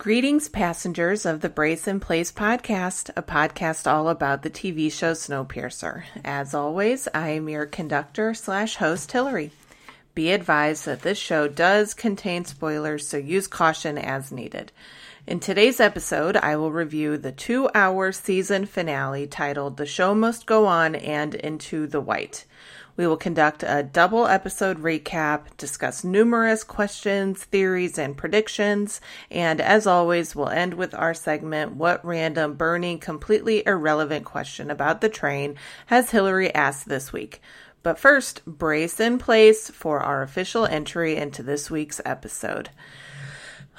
Greetings, passengers of the Brace in Place podcast, a podcast all about the TV show Snowpiercer. As always, I am your conductor slash host, Hillary. Be advised that this show does contain spoilers, so use caution as needed. In today's episode, I will review the two hour season finale titled The Show Must Go On and Into the White. We will conduct a double episode recap, discuss numerous questions, theories, and predictions, and as always, we'll end with our segment What Random Burning Completely Irrelevant Question About the Train has Hillary asked this week? But first, brace in place for our official entry into this week's episode.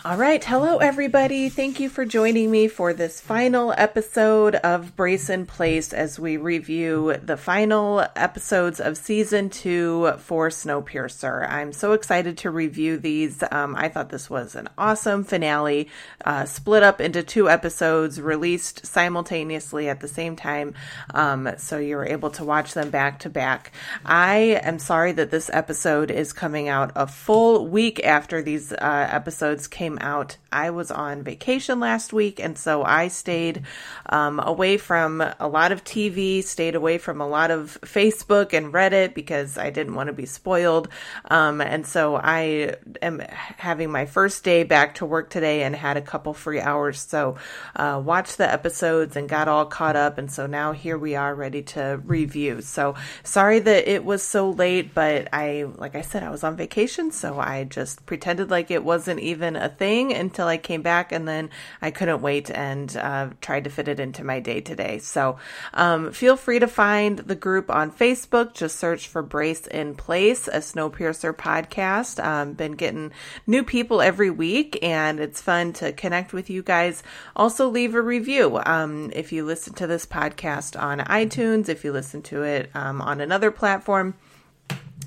All right. Hello, everybody. Thank you for joining me for this final episode of Brace in Place as we review the final episodes of season two for Snowpiercer. I'm so excited to review these. Um, I thought this was an awesome finale, uh, split up into two episodes, released simultaneously at the same time. Um, so you were able to watch them back to back. I am sorry that this episode is coming out a full week after these uh, episodes came came out, I was on vacation last week, and so I stayed um, away from a lot of TV, stayed away from a lot of Facebook and Reddit because I didn't want to be spoiled. Um, and so I am having my first day back to work today and had a couple free hours. So uh, watched the episodes and got all caught up. And so now here we are ready to review. So sorry that it was so late, but I, like I said, I was on vacation, so I just pretended like it wasn't even a thing until I came back, and then I couldn't wait and uh, tried to fit it into my day today. So um, feel free to find the group on Facebook. Just search for Brace in Place, a Snowpiercer podcast. Um, been getting new people every week, and it's fun to connect with you guys. Also, leave a review um, if you listen to this podcast on iTunes, if you listen to it um, on another platform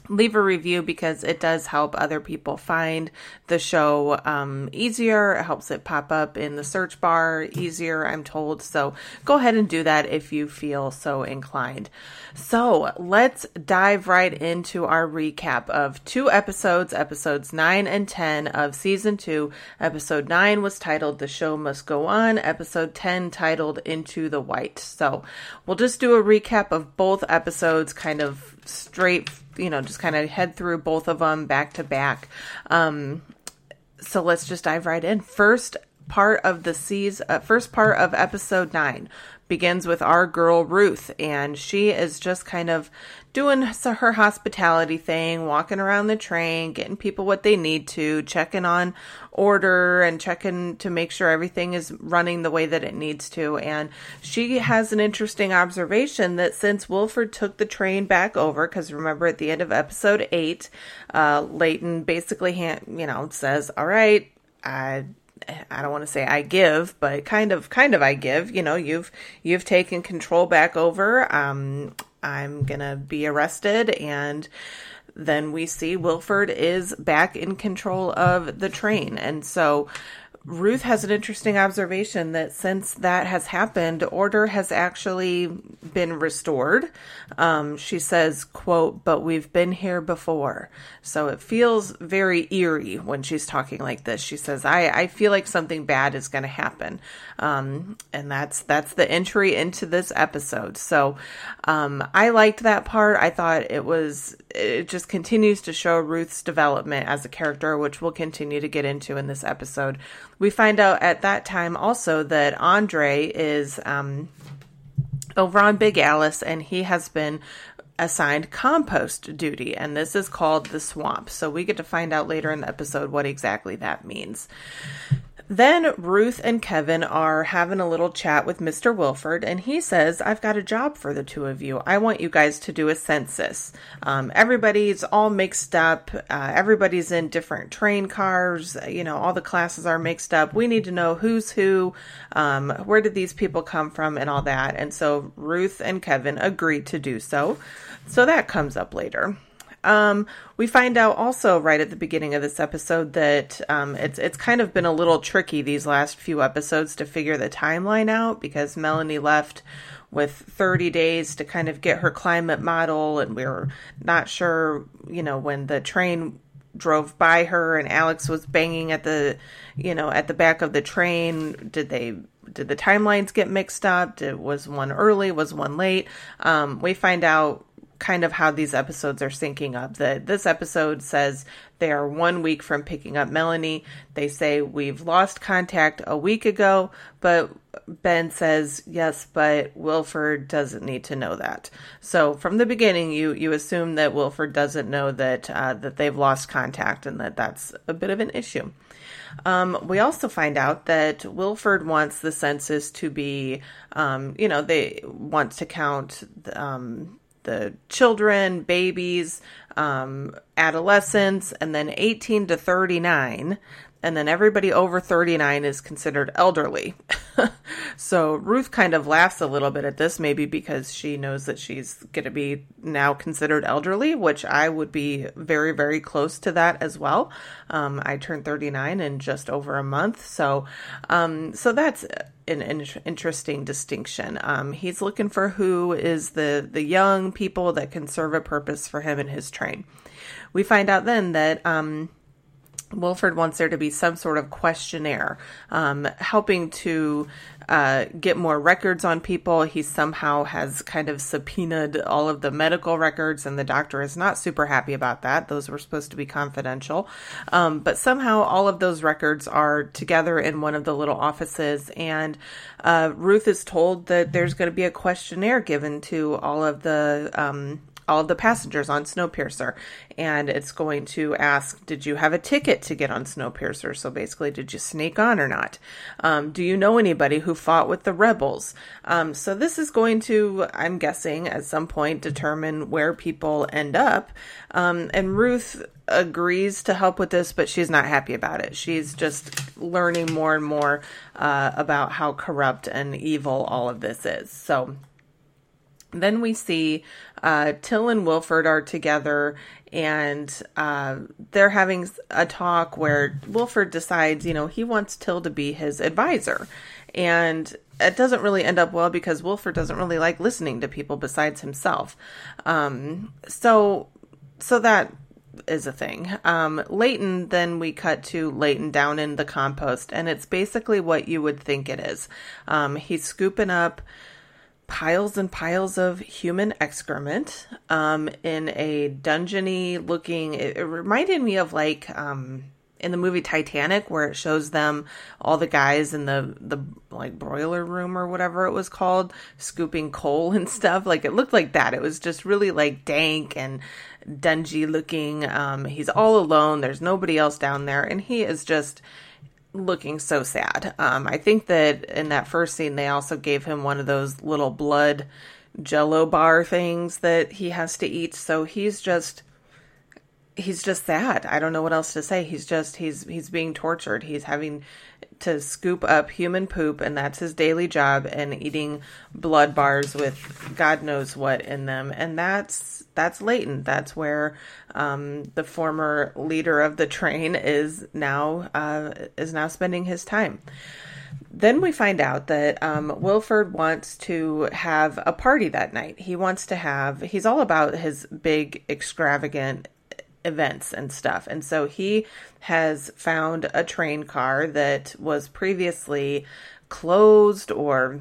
leave a review because it does help other people find the show um, easier. It helps it pop up in the search bar easier, I'm told. So go ahead and do that if you feel so inclined. So let's dive right into our recap of two episodes, episodes 9 and 10 of season 2. Episode 9 was titled The Show Must Go On, episode 10 titled Into the White. So we'll just do a recap of both episodes, kind of straight you know, just kind of head through both of them back to back. Um, so let's just dive right in. First part of the seas, uh, first part of episode nine begins with our girl Ruth, and she is just kind of doing her hospitality thing, walking around the train, getting people what they need to, checking on order and checking to make sure everything is running the way that it needs to. And she has an interesting observation that since Wilford took the train back over, because remember at the end of episode eight, uh, Layton basically, hand, you know, says, "All right, I." I don't want to say I give, but kind of, kind of I give. You know, you've you've taken control back over. Um, I'm gonna be arrested, and then we see Wilford is back in control of the train, and so Ruth has an interesting observation that since that has happened, order has actually been restored. Um, she says, quote, but we've been here before. So it feels very eerie when she's talking like this. She says, I, I feel like something bad is going to happen. Um, and that's, that's the entry into this episode. So, um, I liked that part. I thought it was, it just continues to show Ruth's development as a character, which we'll continue to get into in this episode. We find out at that time also that Andre is um, over on Big Alice and he has been assigned compost duty, and this is called the swamp. So we get to find out later in the episode what exactly that means. Then Ruth and Kevin are having a little chat with Mr. Wilford, and he says, I've got a job for the two of you. I want you guys to do a census. Um, everybody's all mixed up, uh, everybody's in different train cars, you know, all the classes are mixed up. We need to know who's who, um, where did these people come from, and all that. And so Ruth and Kevin agreed to do so. So that comes up later. Um, we find out also right at the beginning of this episode that um, it's it's kind of been a little tricky these last few episodes to figure the timeline out because Melanie left with 30 days to kind of get her climate model, and we are not sure, you know, when the train drove by her and Alex was banging at the, you know, at the back of the train. Did they did the timelines get mixed up? Did was one early? Was one late? Um, we find out kind of how these episodes are syncing up. That this episode says they are one week from picking up Melanie. They say we've lost contact a week ago, but Ben says yes, but Wilford doesn't need to know that. So from the beginning, you you assume that Wilford doesn't know that uh, that they've lost contact and that that's a bit of an issue. Um, we also find out that Wilford wants the census to be, um, you know, they want to count um, the children, babies, um, adolescents, and then 18 to 39 and then everybody over 39 is considered elderly. so Ruth kind of laughs a little bit at this, maybe because she knows that she's going to be now considered elderly, which I would be very, very close to that as well. Um, I turned 39 in just over a month, so um, so that's an, an interesting distinction. Um, he's looking for who is the the young people that can serve a purpose for him and his train. We find out then that um, Wilford wants there to be some sort of questionnaire, um, helping to uh, get more records on people. He somehow has kind of subpoenaed all of the medical records, and the doctor is not super happy about that. Those were supposed to be confidential. Um, but somehow all of those records are together in one of the little offices, and uh, Ruth is told that there's going to be a questionnaire given to all of the. Um, all of the passengers on Snowpiercer. And it's going to ask, did you have a ticket to get on Snowpiercer? So basically, did you sneak on or not? Um, do you know anybody who fought with the rebels? Um, so this is going to, I'm guessing, at some point determine where people end up. Um, and Ruth agrees to help with this, but she's not happy about it. She's just learning more and more uh, about how corrupt and evil all of this is. So then we see uh, Till and Wilford are together and uh, they're having a talk where Wilford decides, you know, he wants Till to be his advisor. And it doesn't really end up well because Wilford doesn't really like listening to people besides himself. Um, so, so that is a thing. Um, Layton, then we cut to Layton down in the compost, and it's basically what you would think it is. Um, he's scooping up piles and piles of human excrement um, in a dungeony looking. It, it, reminded me of like um, in the movie Titanic, where it shows them all the guys in the the like broiler room or whatever it was called, scooping coal and stuff. Like it looked like that. It was just really like dank and dungy looking. Um, he's all alone. There's nobody else down there, and he is just looking so sad. Um, I think that in that first scene, they also gave him one of those little blood jello bar things that he has to eat. So he's just he's just sad. I don't know what else to say. He's just he's he's being tortured. He's having to scoop up human poop and that's his daily job and eating blood bars with God knows what in them. And that's that's Layton. That's where um, the former leader of the train is now uh, is now spending his time. Then we find out that um, Wilford wants to have a party that night. He wants to have, he's all about his big, extravagant events and stuff. And so he has found a train car that was previously closed or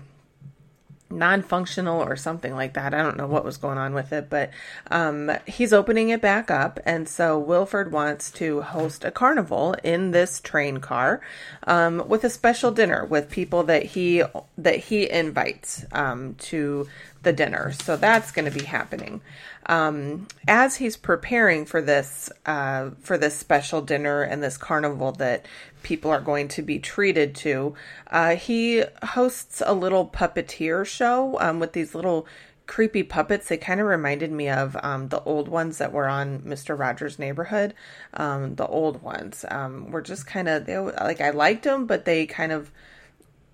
non-functional or something like that. I don't know what was going on with it, but um, he's opening it back up, and so Wilford wants to host a carnival in this train car um, with a special dinner with people that he that he invites um, to the dinner. So that's going to be happening. Um, as he's preparing for this uh, for this special dinner and this carnival that people are going to be treated to, uh, he hosts a little puppeteer show um, with these little creepy puppets. They kind of reminded me of um, the old ones that were on Mister Rogers' Neighborhood. Um, the old ones um, were just kind of they like I liked them, but they kind of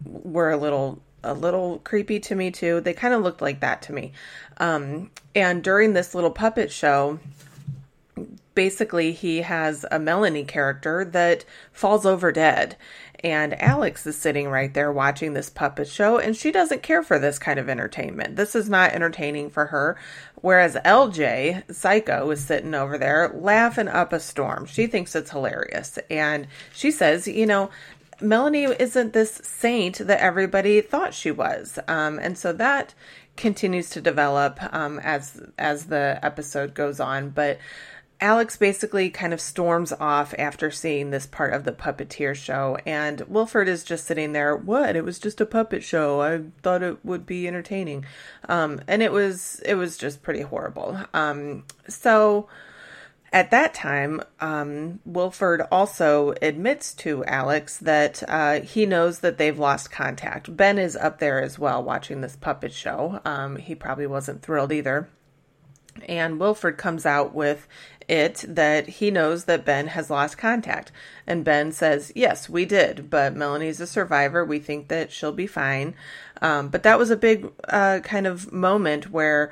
were a little a little creepy to me too. They kind of looked like that to me. Um, and during this little puppet show, basically he has a Melanie character that falls over dead. And Alex is sitting right there watching this puppet show, and she doesn't care for this kind of entertainment. This is not entertaining for her. Whereas LJ, Psycho, is sitting over there laughing up a storm. She thinks it's hilarious. And she says, you know, Melanie isn't this saint that everybody thought she was. Um, and so that continues to develop um, as as the episode goes on. But Alex basically kind of storms off after seeing this part of the puppeteer show, and Wilford is just sitting there. What? It was just a puppet show. I thought it would be entertaining, um, and it was. It was just pretty horrible. Um, so at that time, um, Wilford also admits to Alex that uh, he knows that they've lost contact. Ben is up there as well watching this puppet show. Um, he probably wasn't thrilled either. And Wilford comes out with it that he knows that Ben has lost contact. And Ben says, Yes, we did, but Melanie's a survivor. We think that she'll be fine. Um, but that was a big uh, kind of moment where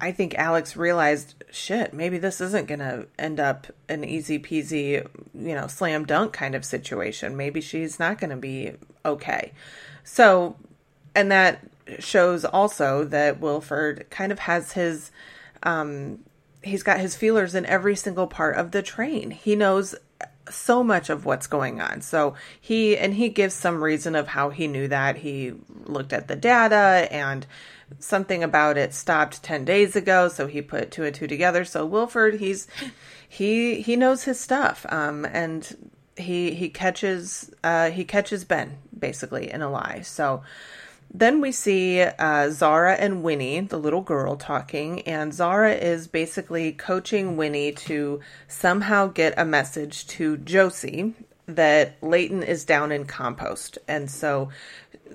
I think Alex realized, shit, maybe this isn't going to end up an easy peasy, you know, slam dunk kind of situation. Maybe she's not going to be okay. So, and that shows also that Wilford kind of has his, um, he's got his feelers in every single part of the train. He knows so much of what's going on. So he, and he gives some reason of how he knew that. He looked at the data and, something about it stopped 10 days ago so he put two and two together so wilford he's he he knows his stuff um and he he catches uh he catches ben basically in a lie so then we see uh, Zara and Winnie, the little girl, talking, and Zara is basically coaching Winnie to somehow get a message to Josie that Layton is down in compost. And so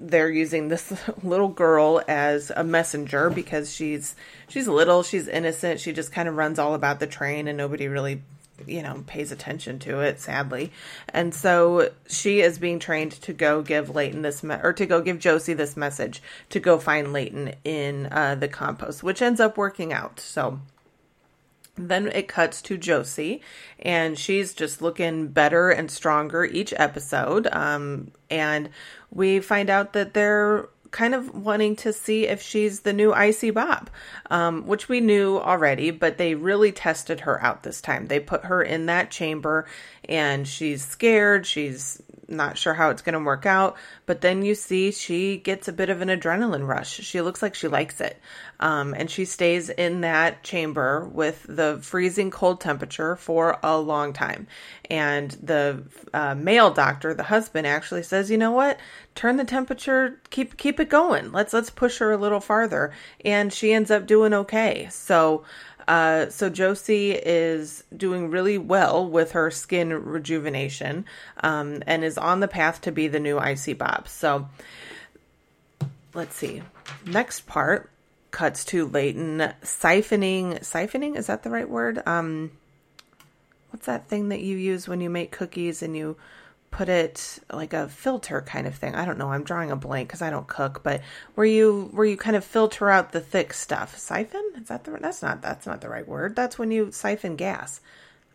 they're using this little girl as a messenger because she's she's little, she's innocent, she just kind of runs all about the train and nobody really you know pays attention to it sadly and so she is being trained to go give layton this me- or to go give josie this message to go find layton in uh, the compost which ends up working out so then it cuts to Josie, and she's just looking better and stronger each episode. Um, and we find out that they're kind of wanting to see if she's the new Icy Bob, um, which we knew already, but they really tested her out this time. They put her in that chamber, and she's scared. She's not sure how it's going to work out. But then you see she gets a bit of an adrenaline rush. She looks like she likes it. Um, and she stays in that chamber with the freezing cold temperature for a long time. And the uh, male doctor, the husband, actually says, "You know what? Turn the temperature, keep keep it going. Let's let's push her a little farther." And she ends up doing okay. So uh, so Josie is doing really well with her skin rejuvenation um, and is on the path to be the new Icy Bob. So let's see. Next part cuts to Layton siphoning. Siphoning is that the right word? Um, what's that thing that you use when you make cookies and you put it like a filter kind of thing. I don't know. I'm drawing a blank because I don't cook, but where you where you kind of filter out the thick stuff. Siphon? Is that the that's not that's not the right word. That's when you siphon gas.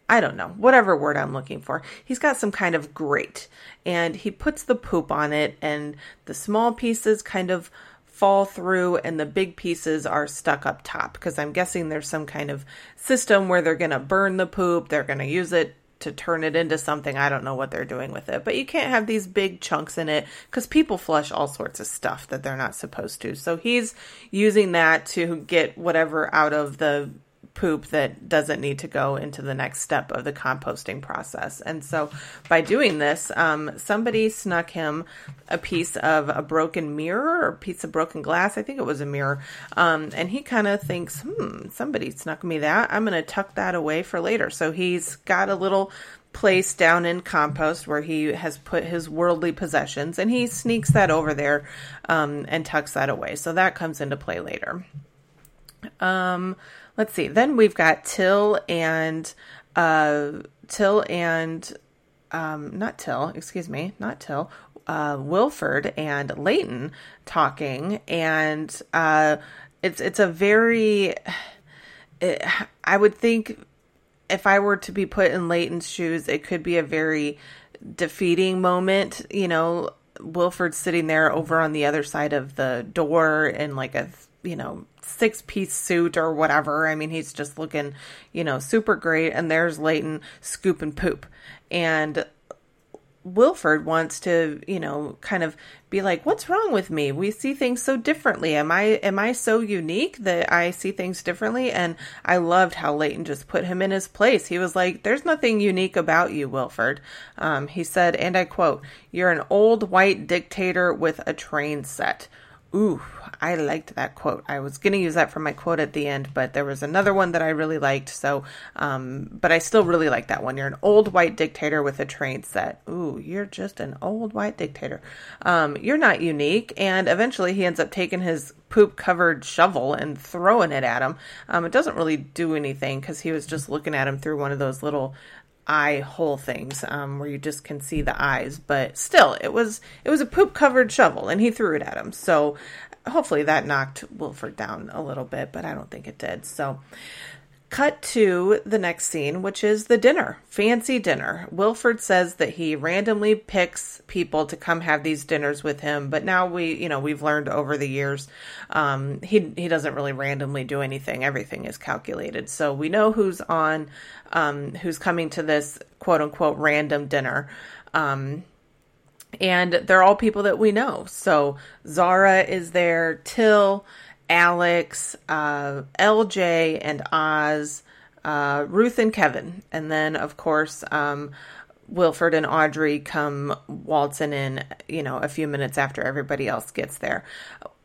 I don't know, whatever word I'm looking for. He's got some kind of grate and he puts the poop on it and the small pieces kind of fall through and the big pieces are stuck up top because I'm guessing there's some kind of system where they're going to burn the poop, they're going to use it to turn it into something. I don't know what they're doing with it, but you can't have these big chunks in it because people flush all sorts of stuff that they're not supposed to. So he's using that to get whatever out of the poop that doesn't need to go into the next step of the composting process. And so by doing this, um, somebody snuck him a piece of a broken mirror or piece of broken glass. I think it was a mirror. Um, and he kind of thinks, hmm, somebody snuck me that. I'm going to tuck that away for later. So he's got a little place down in compost where he has put his worldly possessions and he sneaks that over there um, and tucks that away. So that comes into play later. Um, let's see. Then we've got Till and uh, Till and um, not Till, excuse me, not Till. Uh, Wilford and Layton talking, and uh, it's it's a very. It, I would think if I were to be put in Layton's shoes, it could be a very defeating moment. You know, Wilford's sitting there over on the other side of the door in like a, you know, six piece suit or whatever. I mean, he's just looking, you know, super great. And there's Layton scooping poop. And Wilford wants to, you know, kind of be like, "What's wrong with me? We see things so differently. Am I am I so unique that I see things differently?" And I loved how Layton just put him in his place. He was like, "There's nothing unique about you, Wilford." Um, he said, and I quote, "You're an old white dictator with a train set." Ooh, I liked that quote. I was going to use that for my quote at the end, but there was another one that I really liked. So, um, but I still really like that one. You're an old white dictator with a train set. Ooh, you're just an old white dictator. Um, you're not unique. And eventually he ends up taking his poop covered shovel and throwing it at him. Um, it doesn't really do anything because he was just looking at him through one of those little eye hole things um, where you just can see the eyes but still it was it was a poop covered shovel and he threw it at him so hopefully that knocked wilford down a little bit but i don't think it did so cut to the next scene, which is the dinner, fancy dinner. Wilford says that he randomly picks people to come have these dinners with him, but now we, you know, we've learned over the years, um, he he doesn't really randomly do anything. Everything is calculated, so we know who's on, um, who's coming to this quote unquote random dinner. Um, and they're all people that we know. So Zara is there, Till, Alex, uh, LJ, and Oz, uh, Ruth and Kevin, and then of course um, Wilford and Audrey come waltzing in, you know, a few minutes after everybody else gets there.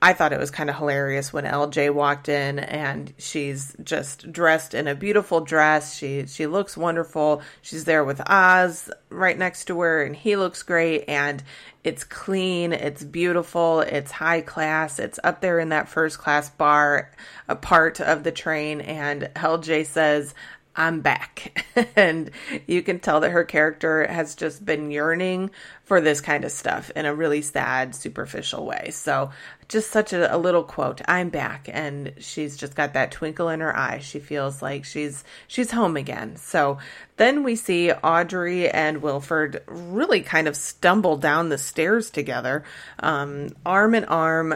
I thought it was kind of hilarious when LJ walked in and she's just dressed in a beautiful dress. She she looks wonderful. She's there with Oz right next to her and he looks great and it's clean, it's beautiful, it's high class. It's up there in that first class bar a part of the train and LJ says, I'm back. and you can tell that her character has just been yearning for this kind of stuff in a really sad, superficial way. So, just such a, a, little quote, I'm back. And she's just got that twinkle in her eye. She feels like she's she's home again. So then we see Audrey and Wilford really kind of stumble down the stairs together, um, arm in arm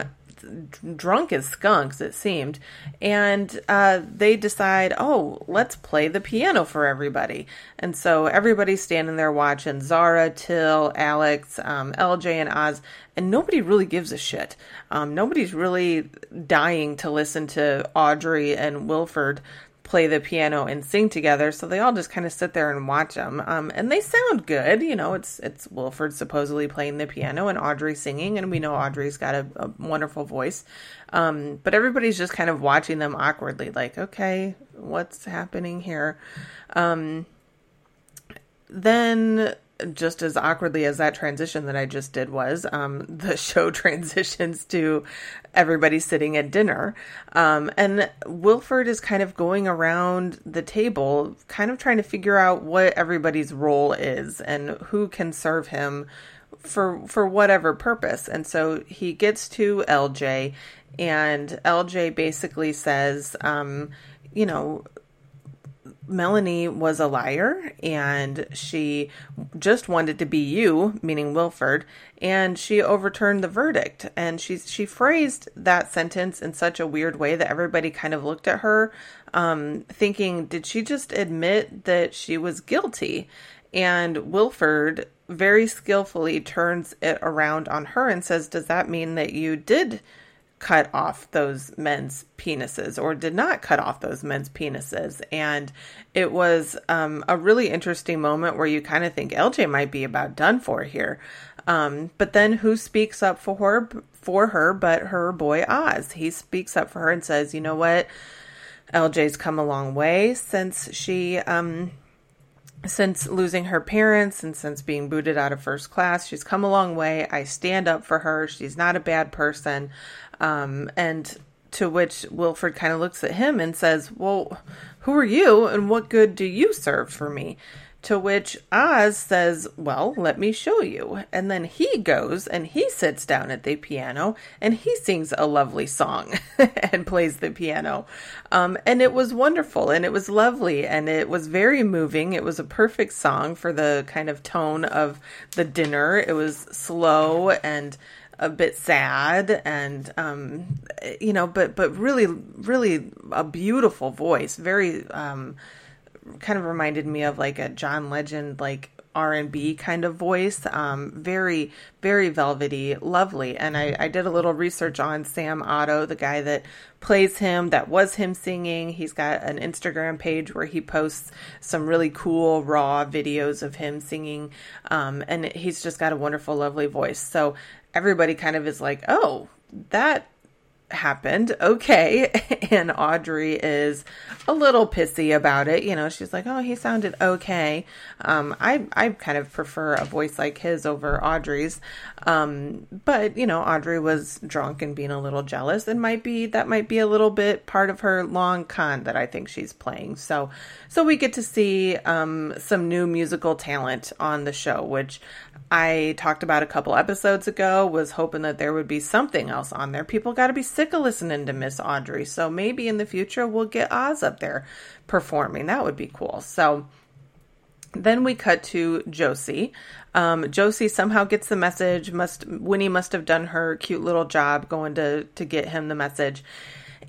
drunk as skunks, it seemed. And uh, they decide, oh, let's play the piano for everybody. And so everybody's standing there watching Zara, Till, Alex, um, LJ, and Oz, and nobody really gives a shit. Um, nobody's really dying to listen to Audrey and Wilford play the piano and sing together. So they all just kind of sit there and watch them. Um, and they sound good. You know, it's it's Wilford supposedly playing the piano and Audrey singing, and we know Audrey's got a, a wonderful voice. Um, but everybody's just kind of watching them awkwardly, like, okay, what's happening here? Um, then just as awkwardly as that transition that I just did was, um, the show transitions to everybody sitting at dinner. Um, and Wilford is kind of going around the table, kind of trying to figure out what everybody's role is and who can serve him for for whatever purpose. And so he gets to LJ, and LJ basically says, um, you know, Melanie was a liar and she just wanted to be you, meaning Wilford, and she overturned the verdict. And she she phrased that sentence in such a weird way that everybody kind of looked at her, um, thinking, did she just admit that she was guilty? And Wilford very skillfully turns it around on her and says, Does that mean that you did cut off those men's penises or did not cut off those men's penises. And it was um, a really interesting moment where you kind of think LJ might be about done for here. Um, but then who speaks up for her, for her but her boy Oz? He speaks up for her and says, you know what? LJ's come a long way since she um, since losing her parents and since being booted out of first class, she's come a long way. I stand up for her. She's not a bad person. Um, and to which Wilford kind of looks at him and says, Well, who are you and what good do you serve for me? To which Oz says, Well, let me show you. And then he goes and he sits down at the piano and he sings a lovely song and plays the piano. Um, and it was wonderful and it was lovely and it was very moving. It was a perfect song for the kind of tone of the dinner. It was slow and a bit sad and um you know but but really really a beautiful voice very um kind of reminded me of like a John Legend like R&B kind of voice. Um, very very velvety lovely. And I, I did a little research on Sam Otto the guy that plays him that was him singing. He's got an Instagram page where he posts some really cool raw videos of him singing. Um, and he's just got a wonderful lovely voice. So everybody kind of is like oh that happened. Okay. And Audrey is a little pissy about it. You know, she's like, oh, he sounded okay. Um, I, I kind of prefer a voice like his over Audrey's. Um, but, you know, Audrey was drunk and being a little jealous and might be, that might be a little bit part of her long con that I think she's playing. So, so we get to see, um, some new musical talent on the show, which I talked about a couple episodes ago, was hoping that there would be something else on there. People got to be sick of listening to Miss Audrey. So maybe in the future we'll get Oz up there performing. That would be cool. So then we cut to Josie. Um, Josie somehow gets the message. Must Winnie must have done her cute little job going to to get him the message.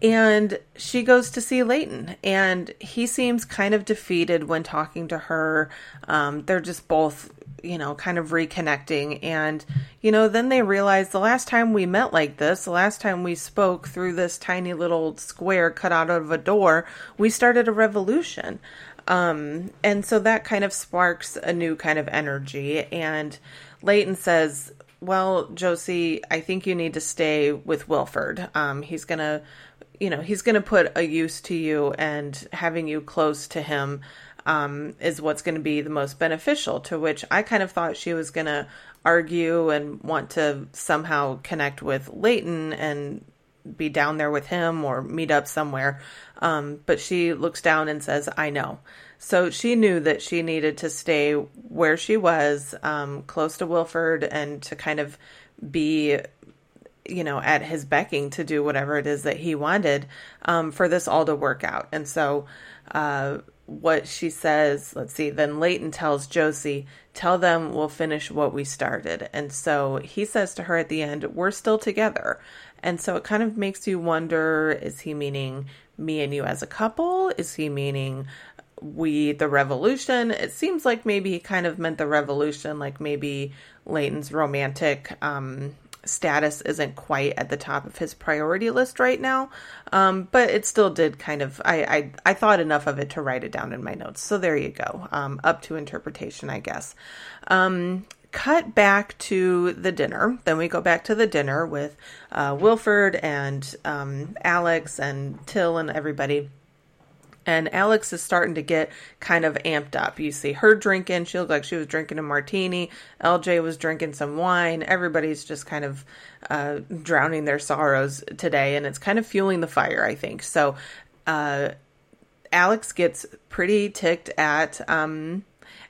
And she goes to see Layton, and he seems kind of defeated when talking to her. Um, they're just both you know, kind of reconnecting. And, you know, then they realized the last time we met like this, the last time we spoke through this tiny little square cut out of a door, we started a revolution. Um, and so that kind of sparks a new kind of energy. And Layton says, Well, Josie, I think you need to stay with Wilford. Um, he's going to, you know, he's going to put a use to you and having you close to him um, is what's going to be the most beneficial. To which I kind of thought she was going to argue and want to somehow connect with Layton and be down there with him or meet up somewhere. Um, but she looks down and says, I know. So she knew that she needed to stay where she was, um, close to Wilford, and to kind of be, you know, at his becking to do whatever it is that he wanted um, for this all to work out. And so, uh, what she says, let's see, then Layton tells Josie, tell them we'll finish what we started. And so he says to her at the end, we're still together. And so it kind of makes you wonder is he meaning me and you as a couple? Is he meaning we, the revolution? It seems like maybe he kind of meant the revolution, like maybe Layton's romantic um, status isn't quite at the top of his priority list right now. Um, but it still did kind of, I, I, I, thought enough of it to write it down in my notes. So there you go. Um, up to interpretation, I guess. Um, cut back to the dinner. Then we go back to the dinner with uh, Wilford and um, Alex and Till and everybody and Alex is starting to get kind of amped up. You see her drinking. She looked like she was drinking a martini. LJ was drinking some wine. Everybody's just kind of uh, drowning their sorrows today, and it's kind of fueling the fire, I think. So, uh, Alex gets pretty ticked at um,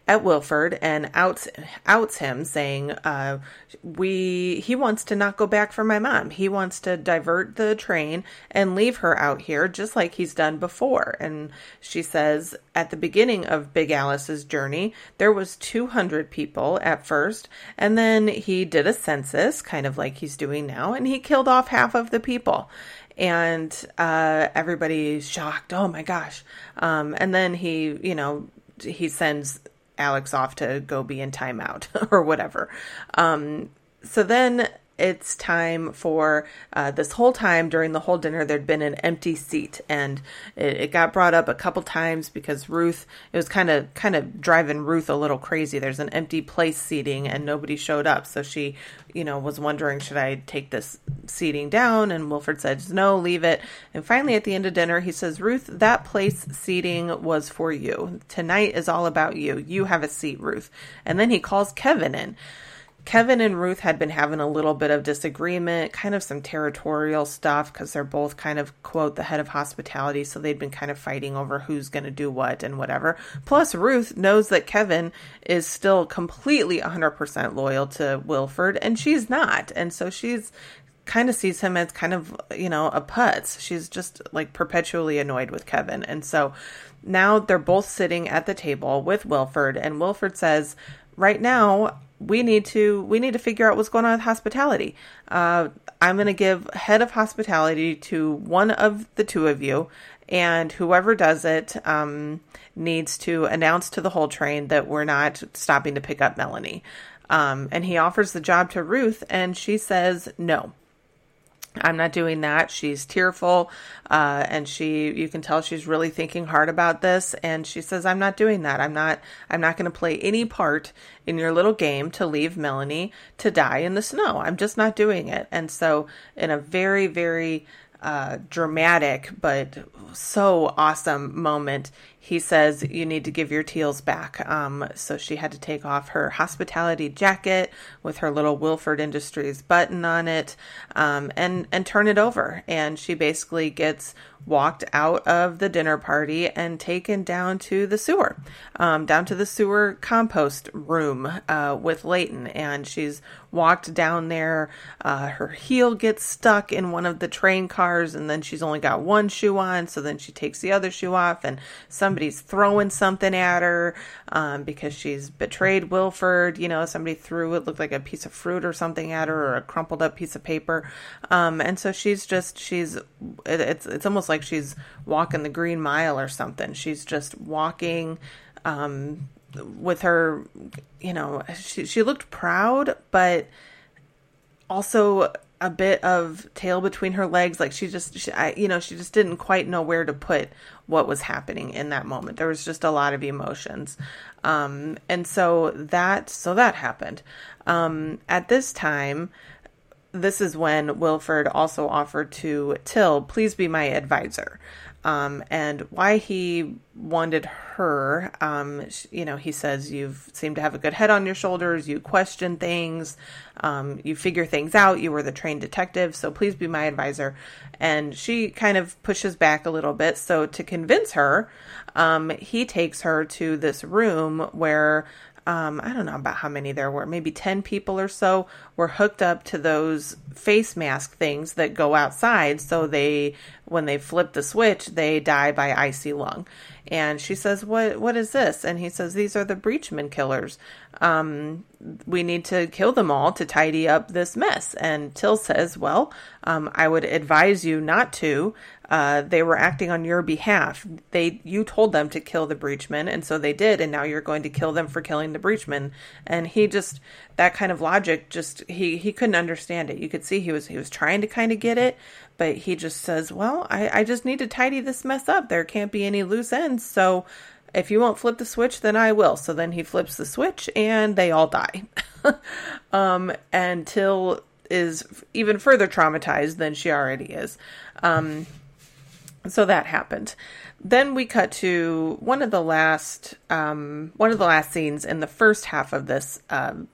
at Wilford and outs outs him, saying, uh, "We he wants to not go back for my mom. He wants to divert the train and leave her out here, just like he's done before." And she says, at the beginning of Big Alice's journey, there was 200 people at first, and then he did a census, kind of like he's doing now, and he killed off half of the people and uh, everybody's shocked. Oh my gosh! Um, and then he, you know, he sends Alex off to go be in timeout or whatever. Um, so then it's time for uh, this whole time during the whole dinner there'd been an empty seat. And it, it got brought up a couple times because ruth it was kind of kind of driving ruth a little crazy. There's an empty place seating and nobody showed up. So she you know was wondering should i take this seating down? And wilford says no leave it. And finally at the end of dinner he says ruth that place seating was for you. Tonight is all about you. You have a seat ruth. And then he calls kevin in Kevin and Ruth had been having a little bit of disagreement, kind of some territorial stuff, because they're both kind of, quote, the head of hospitality. So they'd been kind of fighting over who's going to do what and whatever. Plus, Ruth knows that Kevin is still completely 100% loyal to Wilford, and she's not. And so she's kind of sees him as kind of, you know, a putz. She's just like perpetually annoyed with Kevin. And so now they're both sitting at the table with Wilford, and Wilford says, Right now, we need to we need to figure out what's going on with hospitality. Uh, I'm going to give head of hospitality to one of the two of you, and whoever does it um, needs to announce to the whole train that we're not stopping to pick up Melanie. Um, and he offers the job to Ruth, and she says no. I'm not doing that. She's tearful, uh, and she you can tell she's really thinking hard about this. And she says, "I'm not doing that. I'm not. I'm not going to play any part in your little game to leave Melanie to die in the snow. I'm just not doing it." And so, in a very, very uh, dramatic but so awesome moment, he says, You need to give your teals back. Um, so she had to take off her hospitality jacket with her little Wilford Industries button on it um, and, and turn it over. And she basically gets walked out of the dinner party and taken down to the sewer, um, down to the sewer compost room uh, with Layton. And she's walked down there. Uh, her heel gets stuck in one of the train cars, and then she's only got one shoe on. So then she takes the other shoe off, and somebody's throwing something at her um, because she's betrayed Wilford. You know, somebody threw it looked like a piece of fruit or something at her, or a crumpled up piece of paper. Um, and so she's just she's it's it's almost like she's walking the green mile or something. She's just walking. Um, with her, you know, she she looked proud, but also a bit of tail between her legs like she just she, I, you know she just didn't quite know where to put what was happening in that moment. There was just a lot of emotions. Um, and so that so that happened. Um, at this time this is when wilford also offered to till please be my advisor um, and why he wanted her. Um, you know, he says you seem to have a good head on your shoulders. You question things. Um, you figure things out. You were the trained detective, so please be my advisor. And she kind of pushes back a little bit. So to convince her, um, he takes her to this room where um, I don't know about how many there were, maybe 10 people or so were hooked up to those face mask things that go outside. So they, when they flip the switch, they die by icy lung. And she says, "What? What is this?" And he says, "These are the Breachman killers. Um, we need to kill them all to tidy up this mess." And Till says, "Well, um, I would advise you not to. Uh, they were acting on your behalf. They, you told them to kill the Breachmen, and so they did. And now you're going to kill them for killing the Breachmen." And he just that kind of logic, just he he couldn't understand it. You could see he was he was trying to kind of get it, but he just says, Well, I, I just need to tidy this mess up. There can't be any loose ends. So if you won't flip the switch, then I will. So then he flips the switch and they all die. um, and Till is even further traumatized than she already is. Um, so that happened. Then we cut to one of the last um, one of the last scenes in the first half of this um,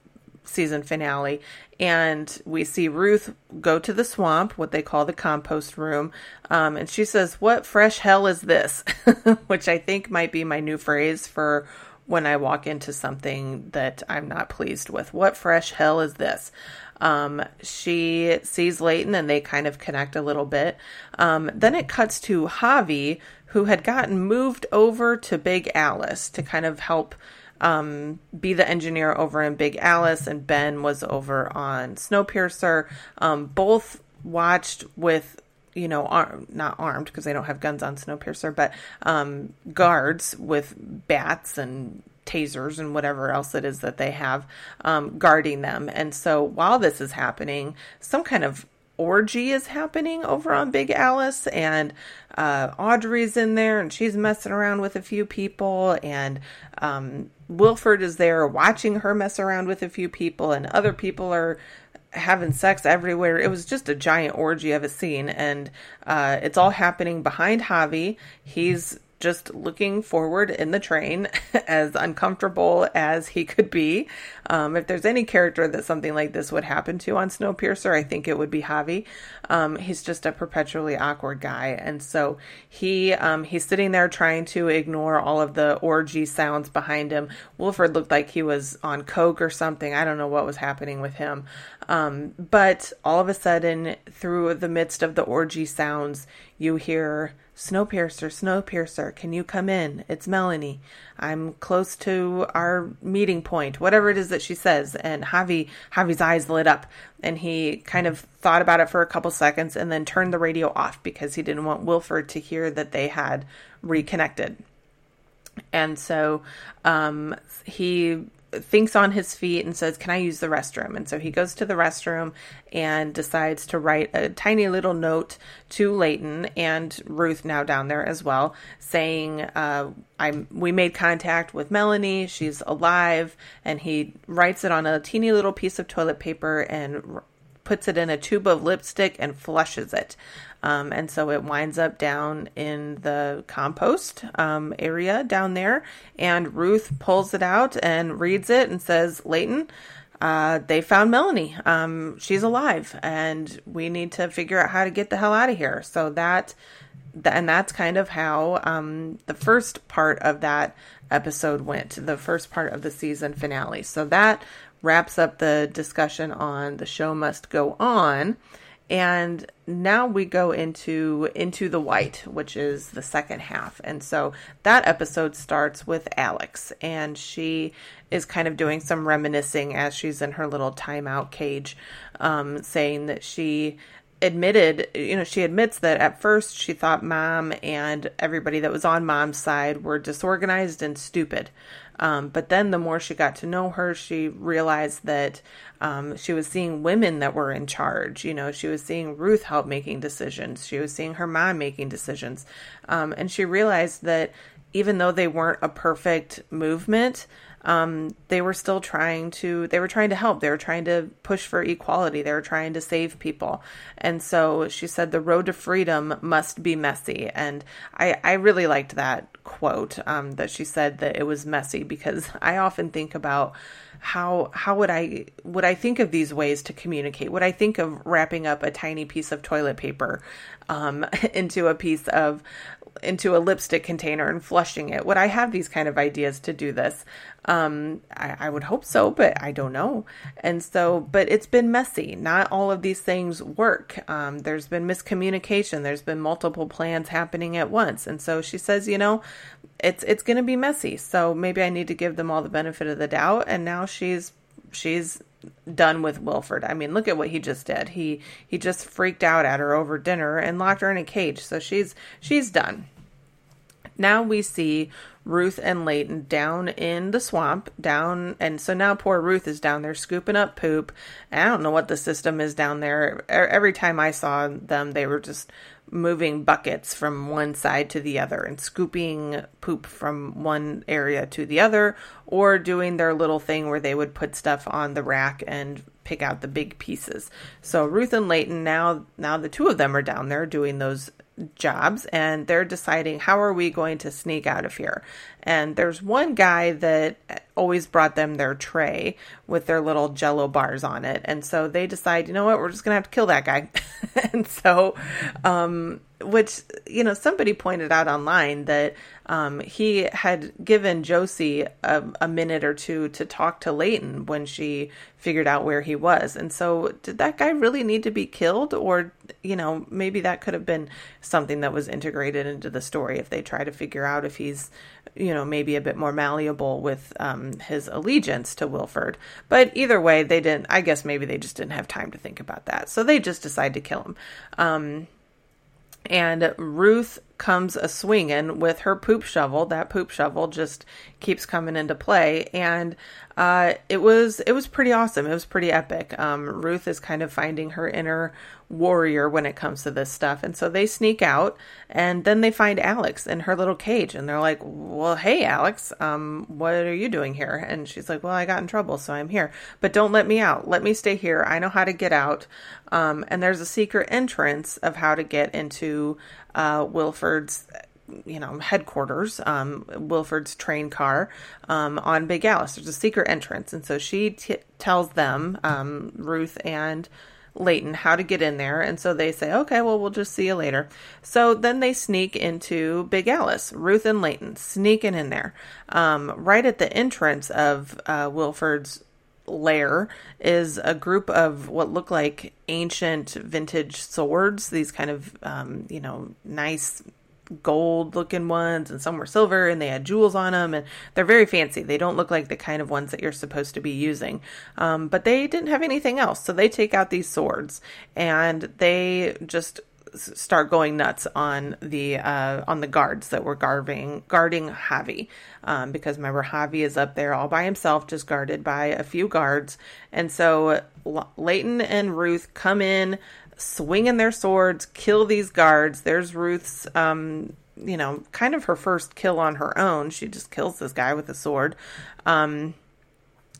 season finale, and we see Ruth go to the swamp, what they call the compost room, um, and she says, "What fresh hell is this?" Which I think might be my new phrase for when I walk into something that I'm not pleased with. What fresh hell is this? Um, she sees Layton and they kind of connect a little bit. Um, then it cuts to Javi, who had gotten moved over to Big Alice to kind of help um, be the engineer over in Big Alice, and Ben was over on Snowpiercer. Um, both watched with you know, ar- not armed because they don't have guns on Snowpiercer, but um, guards with bats and tasers and whatever else it is that they have um, guarding them. And so while this is happening, some kind of orgy is happening over on Big Alice, and uh, Audrey's in there, and she's messing around with a few people, and um, Wilford is there watching her mess around with a few people, and other people are having sex everywhere. It was just a giant orgy of a scene, and uh, it's all happening behind Javi. He's just looking forward in the train, as uncomfortable as he could be. Um, if there's any character that something like this would happen to on Snowpiercer, I think it would be Javi. Um, he's just a perpetually awkward guy, and so he um, he's sitting there trying to ignore all of the orgy sounds behind him. Wilford looked like he was on coke or something. I don't know what was happening with him, um, but all of a sudden, through the midst of the orgy sounds, you hear Snowpiercer, Snowpiercer, can you come in? It's Melanie. I'm close to our meeting point, whatever it is that she says. And Javi, Javi's eyes lit up and he kind of thought about it for a couple seconds and then turned the radio off because he didn't want Wilford to hear that they had reconnected. And so um, he thinks on his feet and says, Can I use the restroom? And so he goes to the restroom and decides to write a tiny little note to Layton and Ruth, now down there as well, saying, uh, I'm, We made contact with Melanie. She's alive. And he writes it on a teeny little piece of toilet paper and puts it in a tube of lipstick and flushes it. Um, and so it winds up down in the compost um, area down there. And Ruth pulls it out and reads it and says, Layton, uh, they found Melanie. Um, she's alive, and we need to figure out how to get the hell out of here. So that, and that's kind of how um, the first part of that episode went, the first part of the season finale. So that wraps up the discussion on the show must go on and now we go into into the white which is the second half. And so that episode starts with alex and she is kind of doing some reminiscing as she's in her little timeout cage um, saying that she admitted you know she admits that at first she thought mom and everybody that was on mom's side were disorganized and stupid um, but then the more she got to know her, she realized that um, she was seeing women that were in charge. You know, she was seeing Ruth help making decisions. She was seeing her mom making decisions. Um, and she realized that even though they weren't a perfect movement, um, they were still trying to they were trying to help. They were trying to push for equality. They were trying to save people. And so she said the road to freedom must be messy. And i i really liked that quote um, that she said that it was messy because i often think about how how would I would I think of these ways to communicate? Would I think of wrapping up a tiny piece of toilet paper um, into a piece of into a lipstick container and flushing it? Would I have these kind of ideas to do this? Um, I, I, would hope so, but I don't know. And so, but it's been messy. Not all of these things work. Um, there's been miscommunication. There's been multiple plans happening at once. And so she says, you know, it's it's going to be messy. So maybe I need to give them all the benefit of the doubt. And now she's she's done with Wilford. I mean, look at what he just did. He he just freaked out at her over dinner and locked her in a cage. So she's she's done. Now we see Ruth and Layton down in the swamp, down, and so now poor Ruth is down there scooping up poop. I don't know what the system is down there. Every time I saw them, they were just moving buckets from one side to the other and scooping poop from one area to the other, or doing their little thing where they would put stuff on the rack and pick out the big pieces. So Ruth and Layton now now the two of them are down there doing those jobs and they're deciding how are we going to sneak out of here. And there's one guy that always brought them their tray with their little jello bars on it. And so they decide, you know what, we're just to have to kill that guy. and so um which you know somebody pointed out online that um, he had given Josie a, a, minute or two to talk to Layton when she figured out where he was. And so, did that guy really need to be killed? Or, you know, maybe that could have been something that was integrated into the story if they try to figure out if he's, you know, maybe a bit more malleable with um, his allegiance to Wilford. But either way, they didn't, I guess maybe they just didn't have time to think about that. So they just decided to kill him. Um, and Ruth comes a swinging with her poop shovel. That poop shovel just keeps coming into play, and uh, it was it was pretty awesome. It was pretty epic. Um, Ruth is kind of finding her inner warrior when it comes to this stuff, and so they sneak out, and then they find Alex in her little cage, and they're like, "Well, hey, Alex, um, what are you doing here?" And she's like, "Well, I got in trouble, so I'm here, but don't let me out. Let me stay here. I know how to get out." Um, and there's a secret entrance of how to get into uh, Wilford's you know, headquarters, um, Wilford's train car, um, on Big Alice. There's a secret entrance. And so she t- tells them, um, Ruth and Layton how to get in there. And so they say, okay, well, we'll just see you later. So then they sneak into Big Alice, Ruth and Layton sneaking in there. Um, right at the entrance of uh, Wilford's lair is a group of what look like ancient vintage swords, these kind of, um, you know, nice gold looking ones and some were silver and they had jewels on them and they're very fancy. They don't look like the kind of ones that you're supposed to be using. Um, but they didn't have anything else so they take out these swords and they just start going nuts on the uh, on the guards that were guarding guarding Javi, um, because remember Javi is up there all by himself, just guarded by a few guards, and so Layton and Ruth come in swinging their swords, kill these guards. There's Ruth's, um, you know, kind of her first kill on her own. She just kills this guy with a sword. Um,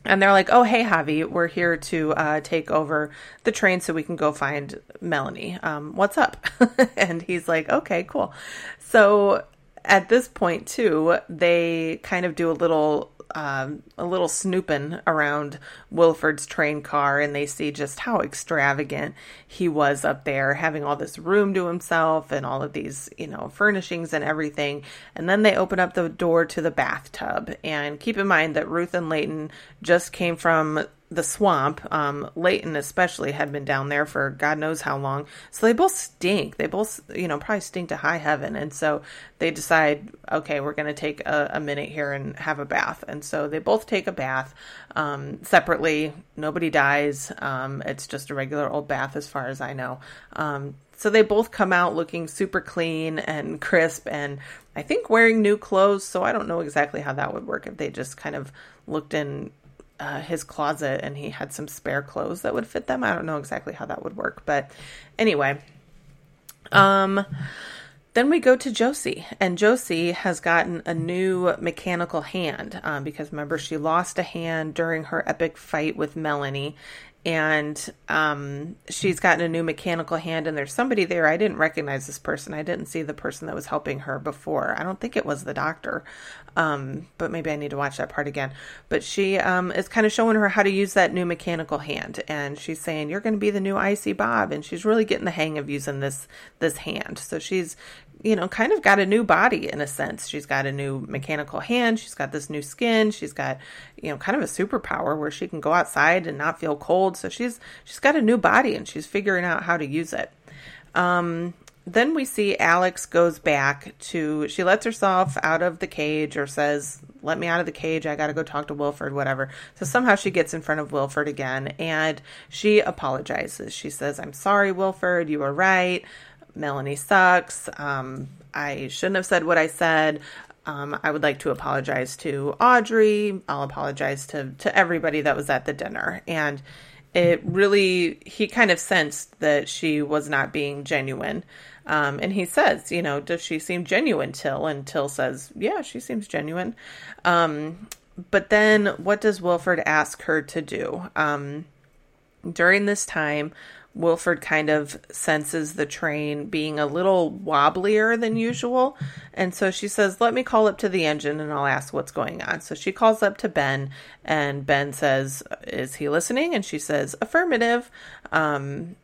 and they're like, "Oh, hey, Javi, we're here to uh, take over the train so we can go find Melanie. Um, what's up?" and he's like, "Okay, cool." So at this point, too, they kind of do a little um, a little snooping around Wilford's train car and they see just how extravagant he was up there, having all this room to himself and all of these, you know, furnishings and everything. And then they open up the door to the bathtub. And keep in mind that Ruth and Layton just came from the swamp, um, Layton especially had been down there for God knows how long. So they both stink. They both, you know, probably stink to high heaven. And so they decide, okay, we're going to take a, a, minute here and have a bath. And so they both take a bath um, separately. Nobody dies. Um, it's just a regular old bath, as far as I know. Um, so they both come out looking super clean and crisp and I think wearing new clothes. So I don't know exactly how that would work if they just kind of looked in uh, his closet and he had some spare clothes that would fit them. I don't know exactly how that would work, but anyway. Um, then we go to Josie, and Josie has gotten a new mechanical hand um, because remember, she lost a hand during her epic fight with Melanie, and um, she's gotten a new mechanical hand and there's somebody there. I didn't recognize this person. I didn't see the person that was helping her before. I don't think it was the doctor um, but maybe i need to watch that part again. But she um, is kind of showing her how to use that new mechanical hand and she's saying you're going to be the new icy bob and she's really getting the hang of using this this hand. So she's you know, kind of got a new body in a sense. She's got a new mechanical hand. She's got this new skin. She's got, you know, kind of a superpower where she can go outside and not feel cold. So she's she's got a new body and she's figuring out how to use it. Um, then we see Alex goes back to she lets herself out of the cage or says, "Let me out of the cage. I got to go talk to Wilford, whatever." So somehow she gets in front of Wilford again and she apologizes. She says, "I'm sorry, Wilford. You were right. Melanie sucks. Um, I shouldn't have said what I said. Um, I would like to apologize to Audrey. I'll apologize to to everybody that was at the dinner. And it really, he kind of sensed that she was not being genuine. Um, and he says, you know, does she seem genuine, Till? And Till says, yeah, she seems genuine. Um, but then what does Wilford ask her to do? Um, during this time, Wilford kind of senses the train being a little wobblier than usual. And so she says, Let me call up to the engine and I'll ask what's going on. So she calls up to Ben, and Ben says, Is he listening? And she says, Affirmative. Um,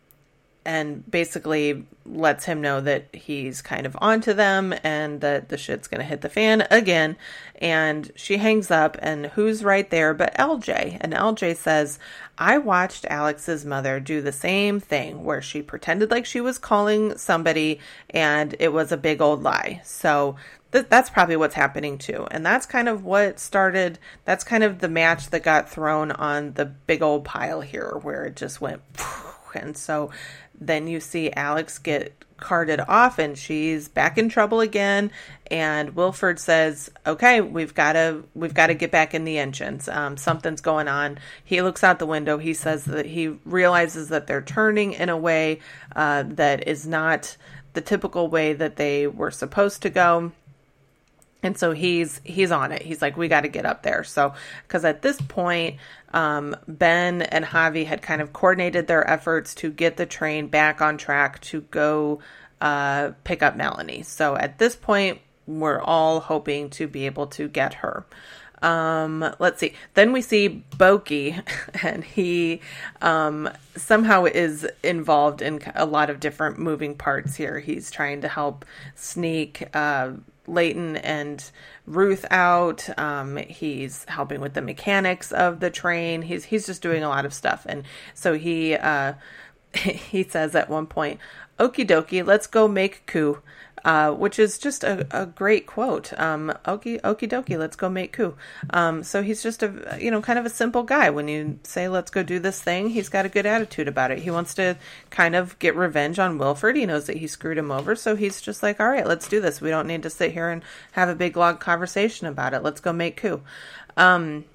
and basically lets him know that he's kind of onto them and that the shit's going to hit the fan again. And she hangs up, and who's right there but LJ? And LJ says, I watched Alex's mother do the same thing where she pretended like she was calling somebody and it was a big old lie. So th- that's probably what's happening too. And that's kind of what started, that's kind of the match that got thrown on the big old pile here where it just went. And so then you see Alex get carted off and she's back in trouble again. And Wilford says okay we've got to we've got to get back in the engines. Um, something's going on. He looks out the window. He says that he realizes that they're turning in a way uh, that is not the typical way that they were supposed to go and so he's he's on it. He's like, we got to get up there. So because at this point, um, Ben and Javi had kind of coordinated their efforts to get the train back on track to go uh, pick up Melanie. So at this point, we're all hoping to be able to get her. Um, let's see. Then we see Boki, and he um, somehow is involved in a lot of different moving parts here. He's trying to help sneak uh, Layton and Ruth out. Um, he's helping with the mechanics of the train. He's he's just doing a lot of stuff, and so he uh, he says at one point, "Okie dokie, let's go make coup." Uh, which is just a, a great quote. Um, okie, okie dokie, let's go make coup. Um, so he's just a, you know, kind of a simple guy. When you say, let's go do this thing, he's got a good attitude about it. He wants to kind of get revenge on Wilford. He knows that he screwed him over. So he's just like, all right, let's do this. We don't need to sit here and have a big long conversation about it. Let's go make coup. Um,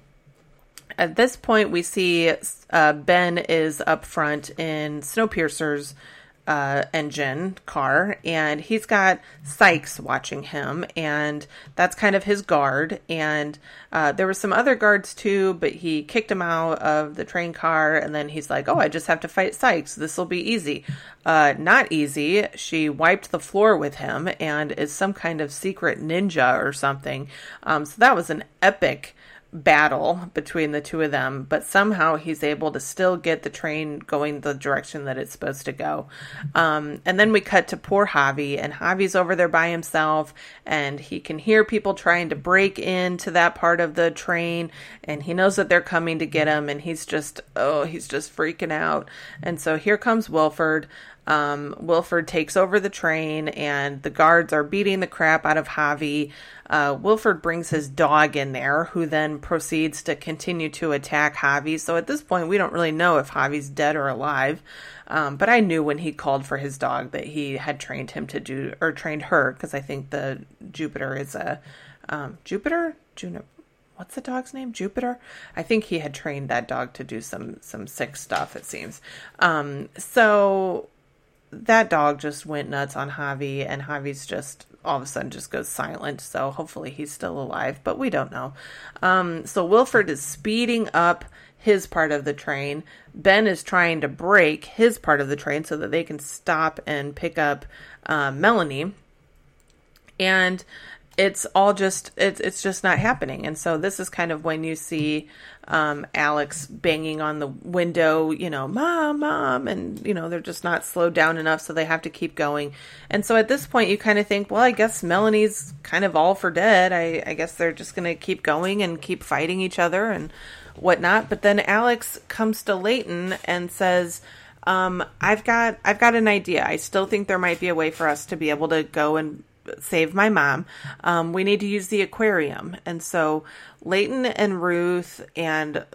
at this point, we see uh, Ben is up front in Snowpiercer's uh, engine car, and he's got Sykes watching him, and that's kind of his guard. And uh, there were some other guards too, but he kicked him out of the train car, and then he's like, "Oh, I just have to fight Sykes. This will be easy." Uh, not easy. She wiped the floor with him, and is some kind of secret ninja or something. Um, so that was an epic battle between the two of them, but somehow he's able to still get the train going the direction that it's supposed to go. Um, and then we cut to poor Javi, and Javi's over there by himself, and he can hear people trying to break into that part of the train, and he knows that they're coming to get him, and he's just, oh, he's just freaking out. And so here comes Wilford. Um, Wilford takes over the train, and the guards are beating the crap out of Javi. Uh, Wilford brings his dog in there, who then proceeds to continue to attack Javi. So at this point, we don't really know if Javi's dead or alive. Um, but I knew when he called for his dog that he had trained him to do, or trained her, because I think the Jupiter is a um, Jupiter, Juno. What's the dog's name? Jupiter. I think he had trained that dog to do some some sick stuff. It seems. Um, so that dog just went nuts on Javi, and Javi's just all of a sudden just goes silent. So hopefully he's still alive, but we don't know. Um, so Wilford is speeding up his part of the train. Ben is trying to break his part of the train so that they can stop and pick up uh, Melanie. And it's all just it's it's just not happening and so this is kind of when you see um, alex banging on the window you know mom mom and you know they're just not slowed down enough so they have to keep going. And so at this point you kind of think well i guess melanie's kind of all for dead. I, I guess they're just going to keep going and keep fighting each other and whatnot. But then alex comes to layton and says um, I've got I've got an idea. I still think there might be a way for us to be able to go and save my mom. Um, we need to use the aquarium. And so Layton and Ruth and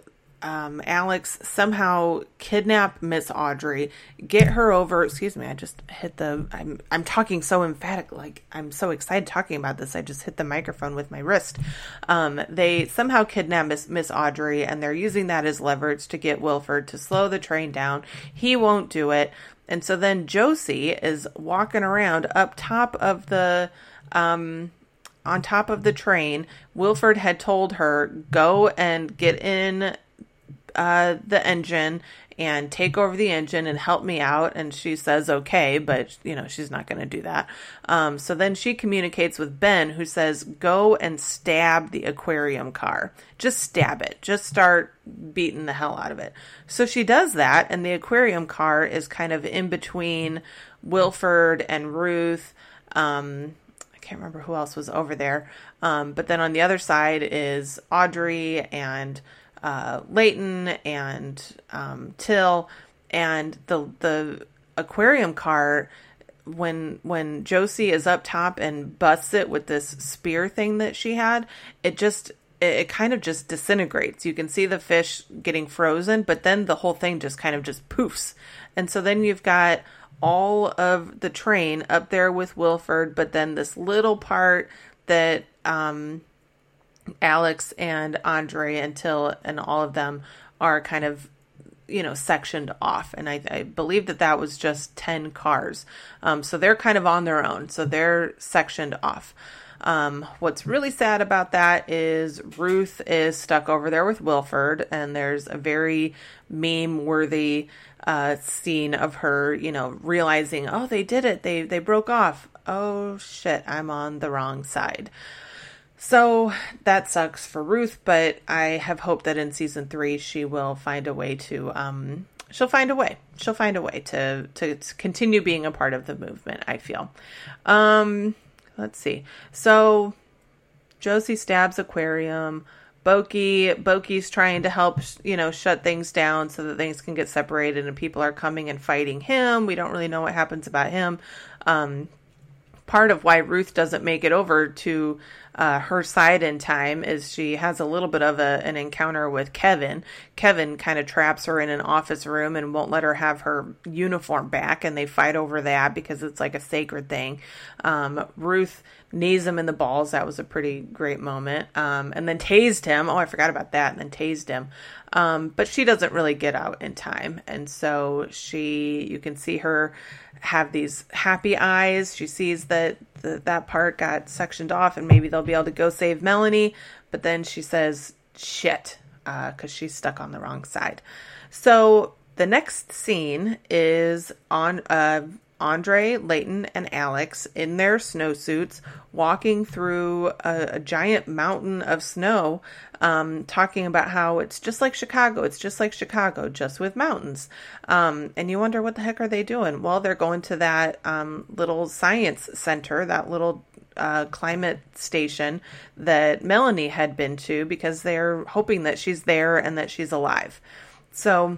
um, Alex somehow kidnap Miss Audrey, get her over. Excuse me, I just hit the. I'm I'm talking so emphatic, like I'm so excited talking about this. I just hit the microphone with my wrist. Um, they somehow kidnap Miss Miss Audrey, and they're using that as leverage to get Wilford to slow the train down. He won't do it. And so then Josie is walking around up top of the um on top of the train. Wilford had told her, "Go and get in uh the engine and take over the engine and help me out. And she says, okay, but you know, she's not going to do that. Um, so then she communicates with Ben, who says, go and stab the aquarium car. Just stab it. Just start beating the hell out of it. So she does that. And the aquarium car is kind of in between Wilford and Ruth. Um, I can't remember who else was over there. Um, but then on the other side is Audrey and uh, Layton and um, Till, and the the aquarium car. When when Josie is up top and busts it with this spear thing that she had, it just it, it kind of just disintegrates. You can see the fish getting frozen, but then the whole thing just kind of just poofs. And so then you've got all of the train up there with Wilford, but then this little part that um, Alex and Andre until and all of them are kind of you know sectioned off. And I, I believe that that was just 10 cars. Um, so they're kind of on their own. So they're sectioned off. Um, what's really sad about that is Ruth is stuck over there with Wilford, and there's a very meme worthy uh, scene of her, you know, realizing, oh, they did it, they they broke off. oh shit, I'm on the wrong side. So that sucks for Ruth, but I have hope that in season three she will find a way to um she'll find a way. She'll find a way to to, continue being a part of the movement, I feel. Um let's see. So Josie stabs Aquarium. Boki Boki's trying to help, you know, shut things down so that things can get separated and people are coming and fighting him. We don't really know what happens about him. Um, part of why Ruth doesn't make it over to uh, her side in time is she has a little bit of a, an encounter with Kevin. Kevin kind of traps her in an office room and won't let her have her uniform back, and they fight over that because it's like a sacred thing. Um, Ruth knees him in the balls. That was a pretty great moment. Um, and then tased him. Oh, I forgot about that. And then tased him. Um, but she doesn't really get out in time. And so she, you can see her have these happy eyes. She sees that the, that part got sectioned off and maybe they'll be able to go save Melanie. But then she says, shit, because uh, she's stuck on the wrong side. So the next scene is on uh, Andre, Layton, and Alex in their snowsuits walking through a, a giant mountain of snow, um, talking about how it's just like Chicago. It's just like Chicago, just with mountains. Um, and you wonder what the heck are they doing? Well, they're going to that um, little science center, that little uh, climate station that Melanie had been to because they're hoping that she's there and that she's alive. So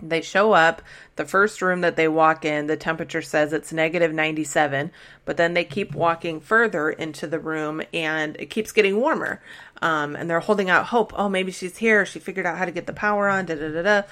they show up. The first room that they walk in, the temperature says it's negative 97, but then they keep walking further into the room and it keeps getting warmer. Um, and they're holding out hope. Oh, maybe she's here. She figured out how to get the power on. Da da da da.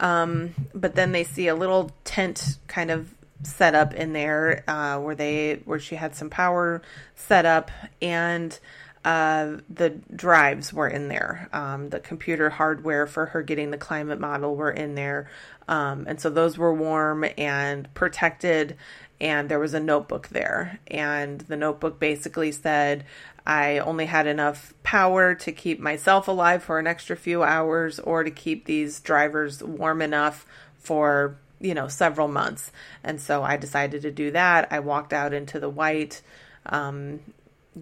Um, but then they see a little tent kind of set up in there uh, where they where she had some power set up and uh, the drives were in there. Um, the computer hardware for her getting the climate model were in there. Um, and so those were warm and protected. And there was a notebook there. And the notebook basically said, I only had enough power to keep myself alive for an extra few hours or to keep these drivers warm enough for, you know, several months. And so I decided to do that. I walked out into the white. Um,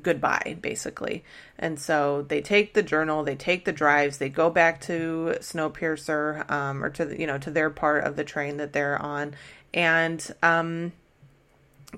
goodbye basically. And so they take the journal they take the drives they go back to snowpiercer um, or to the, you know to their part of the train that they're on and um,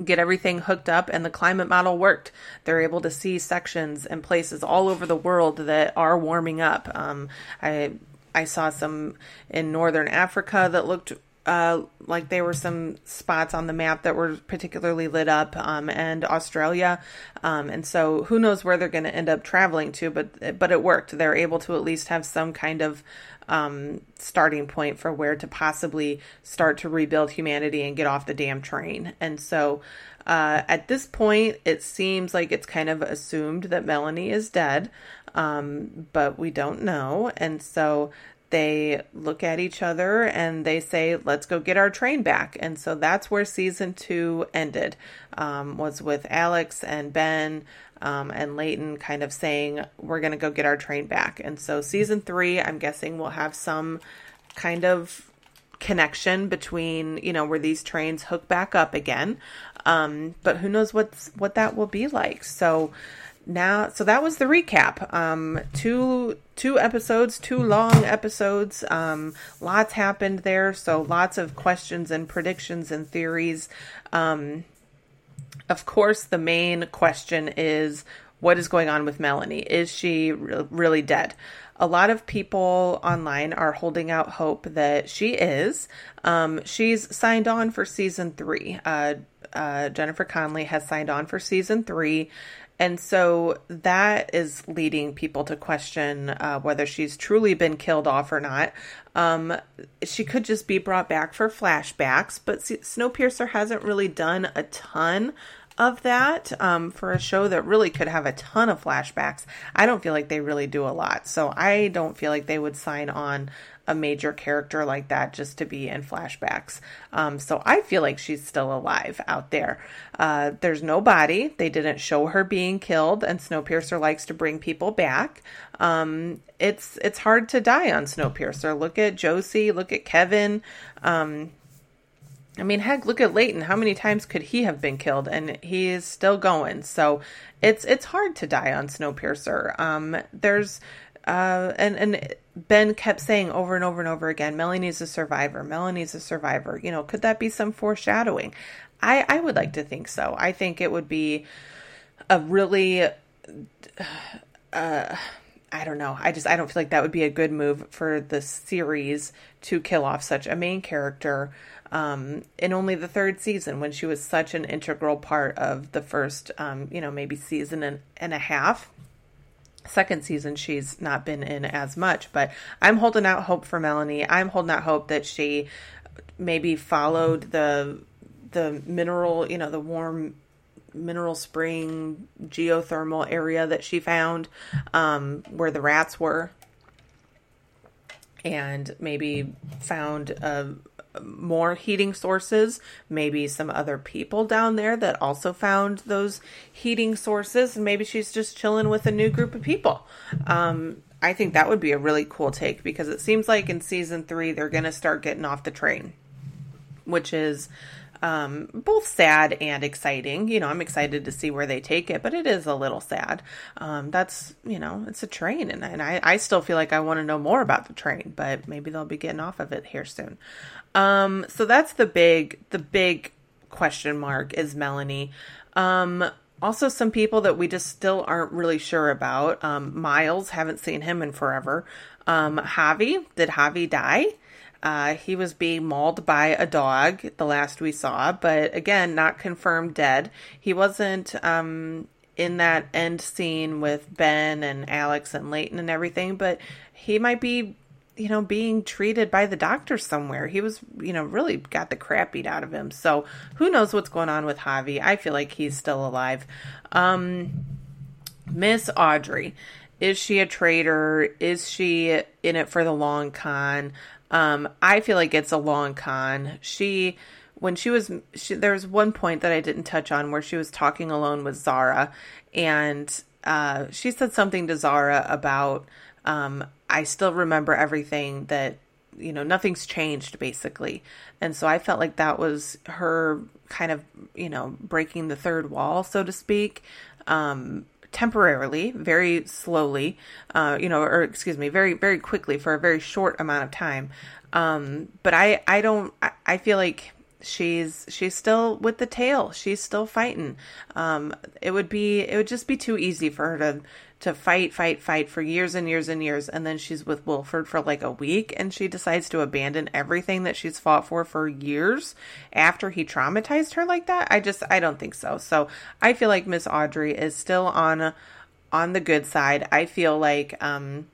get everything hooked up and the climate model worked. They're able to see sections and places all over the world that are warming up. Um, i i saw some in northern africa that looked uh, like there were some spots on the map that were particularly lit up, um, and Australia, um, and so who knows where they're going to end up traveling to, but but it worked. They're able to at least have some kind of um, starting point for where to possibly start to rebuild humanity and get off the damn train. And so uh, at this point, it seems like it's kind of assumed that Melanie is dead, um, but we don't know, and so they look at each other and they say, "Let's go get our train back." And so that's where season two ended. Um, was with Alex and Ben um, and Layton kind of saying, "We're going to go get our train back." And so season three, I'm guessing, will have some kind of connection between you know where these trains hook back up again. Um, but who knows what's what that will be like? So now so that was the recap. Um two two episodes two long episodes. Um lots happened there so lots of questions and predictions and theories. Um of course the main question is what is going on with melanie? Is she re- really dead? A lot of people online are holding out hope that she is. Um she's signed on for season three. Uh uh, Jennifer Connelly has signed on for season three. And so that is leading people to question uh, whether she's truly been killed off or not. Um, she could just be brought back for flashbacks, but Snowpiercer hasn't really done a ton of that um, for a show that really could have a ton of flashbacks. I don't feel like they really do a lot. So I don't feel like they would sign on a major character like that just to be in flashbacks. Um, so I feel like she's still alive out there. Uh, there's no body. They didn't show her being killed, and Snowpiercer likes to bring people back. Um, it's it's hard to die on Snowpiercer. Look at Josie. Look at Kevin. Um, I mean, heck, look at Layton. How many times could he have been killed? And he is still going. So it's it's hard to die on Snowpiercer. Um, there's uh, and and Ben kept saying over and over and over again, Melanie's a survivor. Melanie's a survivor. You know, could that be some foreshadowing? I I would like to think so. I think it would be a really. Uh, I don't know. I just I don't feel like that would be a good move for the series to kill off such a main character um, in only the third season when she was such an integral part of the first, um, you know, maybe season and, and a half. Second season, she's not been in as much, but I'm holding out hope for Melanie. I'm holding out hope that she maybe followed the the mineral, you know, the warm mineral spring geothermal area that she found um, where the rats were and maybe found uh, more heating sources. Maybe some other people down there that also found those heating sources. And maybe she's just chilling with a new group of people. Um, i think that would be a really cool take because it seems like in season three they're going to start getting off the train which is um, both sad and exciting. You know, I'm excited to see where they take it, but it is a little sad. Um, that's, you know, it's a train, and, and I, I still feel like I want to know more about the train, but maybe they'll be getting off of it here soon. Um, so that's the big, the big question mark is Melanie. Um, also, some people that we just still aren't really sure about. Um, Miles, haven't seen him in forever. Um, Javi, did Javi die? Uh, he was being mauled by a dog the last we saw, but again, not confirmed dead. He wasn't um, in that end scene with Ben and Alex and Layton and everything, but he might be, you know, being treated by the doctor somewhere. He was, you know, really got the crap beat out of him. So who knows what's going on with Javi? I feel like he's still alive. Um, Miss Audrey. Is she a traitor? Is she in it for the long con? Um, I feel like it's a long con. She, when she was, she, there was one point that I didn't touch on where she was talking alone with Zara, and uh, she said something to Zara about, um, I still remember everything that, you know, nothing's changed basically. And so I felt like that was her kind of, you know, breaking the third wall, so to speak. Um, temporarily, very slowly, uh, you know, or excuse me, very very quickly for a very short amount of time. Um, but I I don't I, I feel like she's she's still with the tail. She's still fighting. Um, it would be it would just be too easy for her to to fight, fight, fight for years and years and years, and then she's with Wilford for like a week, and she decides to abandon everything that she's fought for for years after he traumatized her like that. I just I don't think so. So I feel like Miss Audrey is still on on the good side. I feel like um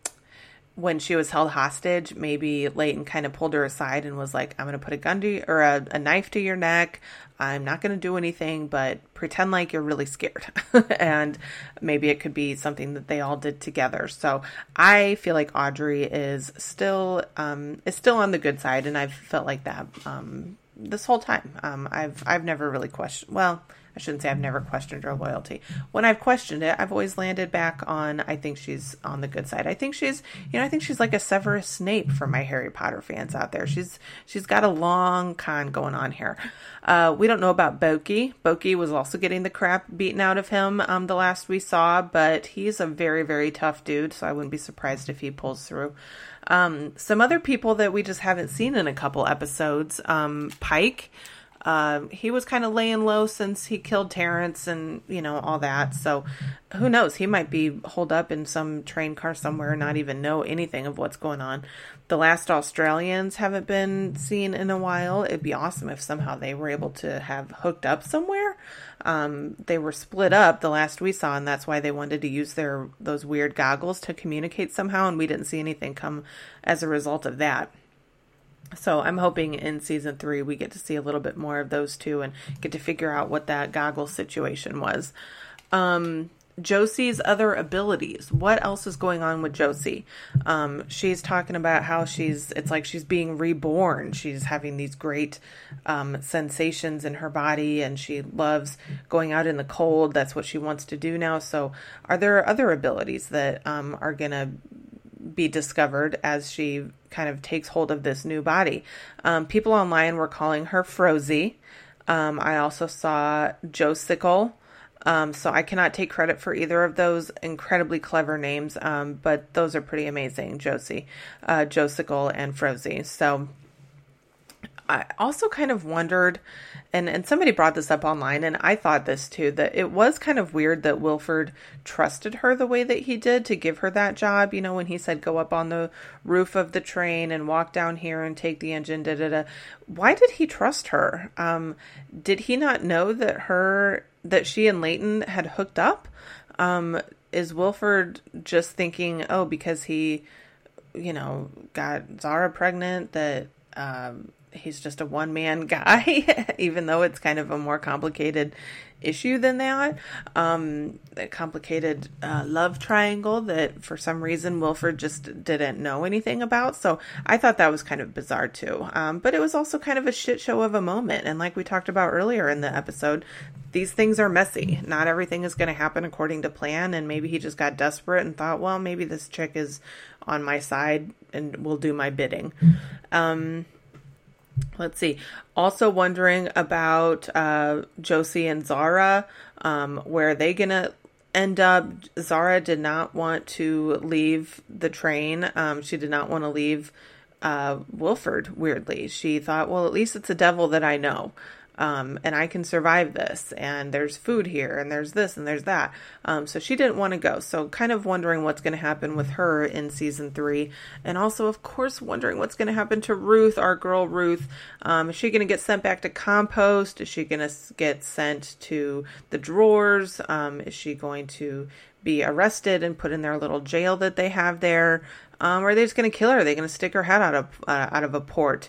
when she was held hostage, maybe Layton kind of pulled her aside and was like, I'm going to put a gun to you, or a, a knife to your neck. I'm not going to do anything, but pretend like you're really scared. and maybe it could be something that they all did together. So I feel like Audrey is still, um, is still on the good side. And I've felt like that, um, this whole time. Um, I've, I've never really questioned, well, I shouldn't say I've never questioned her loyalty. When I've questioned it, I've always landed back on I think she's on the good side. I think she's you know, I think she's like a Severus Snape for my Harry Potter fans out there. She's she's got a long con going on here. Uh, we don't know about Boki. Boki was also getting the crap beaten out of him um, the last we saw, but he's a very, very tough dude, so I wouldn't be surprised if he pulls through. Um, some other people that we just haven't seen in a couple episodes um, Pike. Um, he was kind of laying low since he killed Terrence and you know all that. So who knows? He might be holed up in some train car somewhere not even know anything of what's going on. The last Australians haven't been seen in a while. It'd be awesome if somehow they were able to have hooked up somewhere. Um, they were split up the last we saw, and that's why they wanted to use their those weird goggles to communicate somehow. And we didn't see anything come as a result of that. So I'm hoping in season three we get to see a little bit more of those two and get to figure out what that goggle situation was. Um, Josie's other abilities. What else is going on with Josie? Um, she's talking about how she's, it's like she's being reborn. She's having these great um, sensations in her body and she loves going out in the cold. That's what she wants to do now. So, are there other abilities that um, are going to be discovered as she kind of takes hold of this new body. Um, people online were calling her Frozy. Um, I also saw Joe Sickle. Um, so I cannot take credit for either of those incredibly clever names, um, but those are pretty amazing, Josie, uh, and Frozy. So I also kind of wondered, and, and somebody brought this up online, and I thought this too, that it was kind of weird that Wilford trusted her the way that he did to give her that job. You know, when he said, go up on the roof of the train and walk down here and take the engine, da da da. Why did he trust her? Um, did he not know that her, that she and Layton had hooked up? Um, is Wilford just thinking, oh, because he, you know, got Zara pregnant, that, um, he's just a one man guy, even though it's kind of a more complicated issue than that. Um, a complicated uh, love triangle that for some reason Wilford just didn't know anything about. So I thought that was kind of bizarre too. Um, but it was also kind of a shit show of a moment. And like we talked about earlier in the episode, these things are messy. Not everything is going to happen according to plan. And maybe he just got desperate and thought, well, maybe this chick is on my side and will do my bidding. Um, Let's see. Also wondering about uh, Josie and Zara. Um, where are they gonna end up? Zara did not want to leave the train. Um, she did not want to leave uh, Wilford. Weirdly, she thought, well, at least it's a devil that I know um, and I can survive this, and there's food here, and there's this, and there's that. Um, so she didn't want to go. So, kind of wondering what's going to happen with her in season three, and also, of course, wondering what's going to happen to Ruth, our girl Ruth. Um, is she going to get sent back to compost? Is she going to get sent to the drawers? Um, is she going to be arrested and put in their little jail that they have there? Um, or are they just going to kill her? Are they going to stick her head out of uh, out of a port?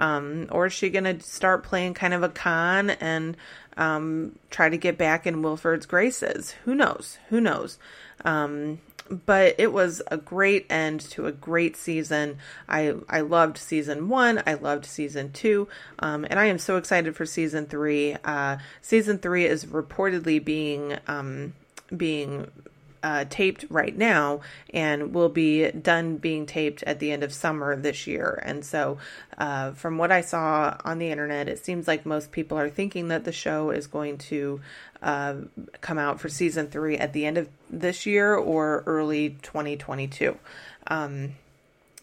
Um, or is she going to start playing kind of a con and um, try to get back in Wilford's graces? Who knows? Who knows? Um, but it was a great end to a great season. I I loved season one. I loved season two, um, and I am so excited for season three. Uh, season three is reportedly being um, being uh, taped right now and will be done being taped at the end of summer this year. And so, uh, from what I saw on the internet, it seems like most people are thinking that the show is going to uh, come out for season three at the end of this year or early 2022. Um,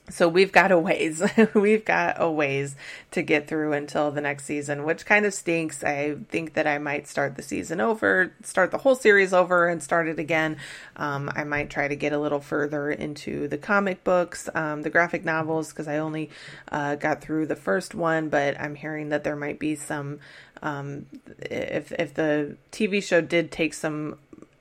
so we've got a ways. we've got a ways to get through until the next season, which kind of stinks. I think that I might start the season over, start the whole series over, and start it again. Um, I might try to get a little further into the comic books, um, the graphic novels, because I only uh, got through the first one, but I'm hearing that there might be some. Um, if if the TV show did take some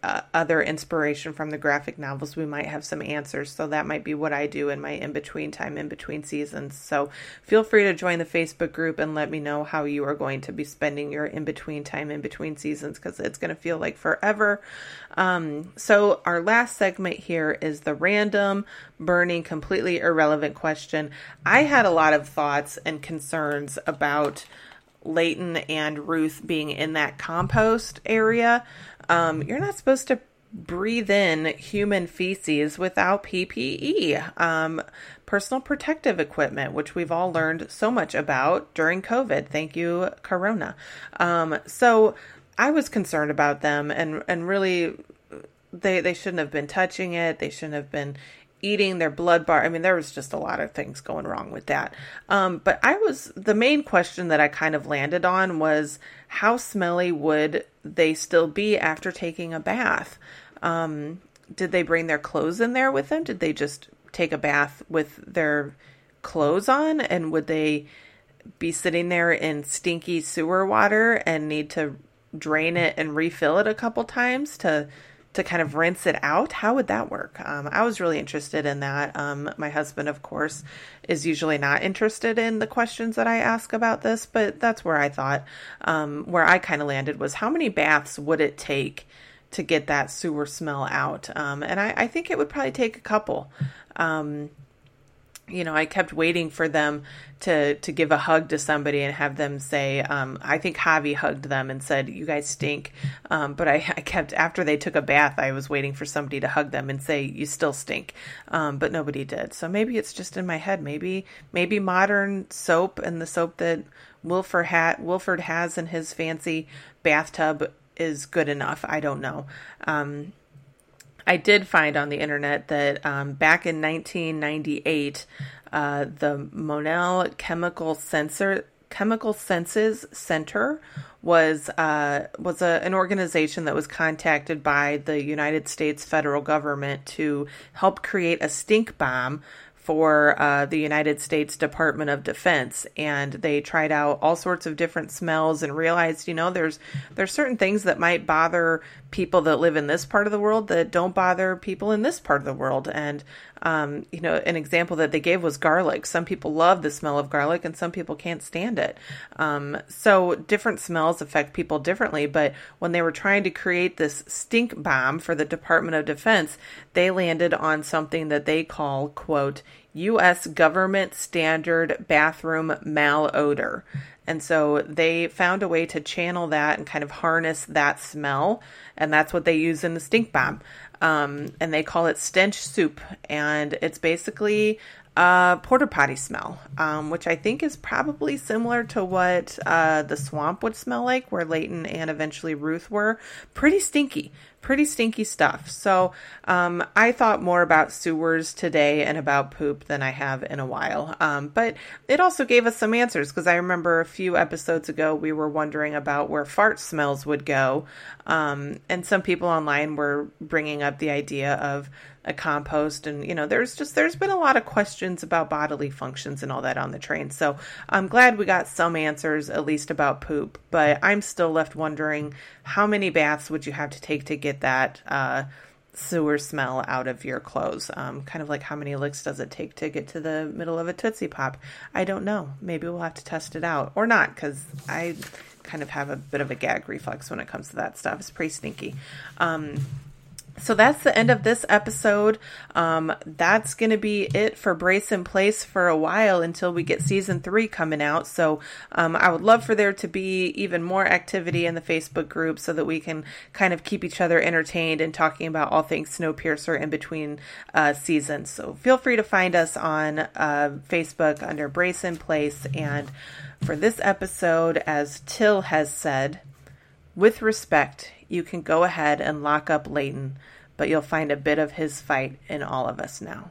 uh, other inspiration from the graphic novels, we might have some answers. So that might be what I do in my in between time, in between seasons. So feel free to join the Facebook group and let me know how you are going to be spending your in between time, in between seasons, because it's going to feel like forever. Um, so our last segment here is the random, burning, completely irrelevant question. I had a lot of thoughts and concerns about. Layton and Ruth being in that compost area. Um, you're not supposed to breathe in human feces without PPE, um, personal protective equipment, which we've all learned so much about during COVID. Thank you, Corona. Um, so I was concerned about them, and and really, they they shouldn't have been touching it. They shouldn't have been eating their blood bar. I mean, there was just a lot of things going wrong with that. Um, but I was the main question that I kind of landed on was how smelly would they still be after taking a bath? Um, did they bring their clothes in there with them? Did they just take a bath with their clothes on? And would they be sitting there in stinky sewer water and need to drain it and refill it a couple times to to kind of rinse it out. How would that work? Um, I was really interested in that. Um, my husband, of course, is usually not interested in the questions that I ask about this, but that's where I thought, um, where I kind of landed was how many baths would it take to get that sewer smell out? Um, and I, I, think it would probably take a couple. Um, you know, I kept waiting for them to to give a hug to somebody and have them say, um, I think Javi hugged them and said, "You guys stink." Um, but I, I, kept after they took a bath, I was waiting for somebody to hug them and say, "You still stink," um, but nobody did. So maybe it's just in my head. Maybe maybe modern soap and the soap that Wilford hat Wilford has in his fancy bathtub is good enough. I don't know. I did find on the internet that um, back in 1998, uh, the Monell Chemical Sensor Chemical Senses Center was uh, was a, an organization that was contacted by the United States federal government to help create a stink bomb for uh, the United States Department of Defense, and they tried out all sorts of different smells and realized, you know, there's there's certain things that might bother people that live in this part of the world that don't bother people in this part of the world. And um, you know, an example that they gave was garlic. Some people love the smell of garlic, and some people can't stand it. Um, so different smells affect people differently. But when they were trying to create this stink bomb for the Department of Defense, they landed on something that they call quote U.S. government standard bathroom malodor. And so they found a way to channel that and kind of harness that smell. And that's what they use in the stink bomb. Um, and they call it stench soup. And it's basically a porta potty smell, um, which I think is probably similar to what uh, the swamp would smell like, where Layton and eventually Ruth were. Pretty stinky, pretty stinky stuff. So um, I thought more about sewers today and about poop than I have in a while. Um, but it also gave us some answers because I remember a few episodes ago we were wondering about where fart smells would go. Um, and some people online were bringing up the idea of a compost and you know there's just there's been a lot of questions about bodily functions and all that on the train. So i'm glad we got some answers at least about poop but i'm still left wondering how many baths would you have to take to get that uh, sewer smell out of your clothes? Um, kind of like how many licks does it take to get to the middle of a tootsie pop? I don't know. Maybe we'll have to test it out. Or not because i kind of have a bit of a gag reflex when it comes to that stuff. It's pretty stinky. Um, so that's the end of this episode. Um, that's going to be it for Brace in Place for a while until we get season three coming out. So um, I would love for there to be even more activity in the Facebook group so that we can kind of keep each other entertained and talking about all things Snowpiercer in between uh, seasons. So feel free to find us on uh, Facebook under Brace in Place. And for this episode, as Till has said, with respect, you can go ahead and lock up Layton, but you'll find a bit of his fight in all of us now.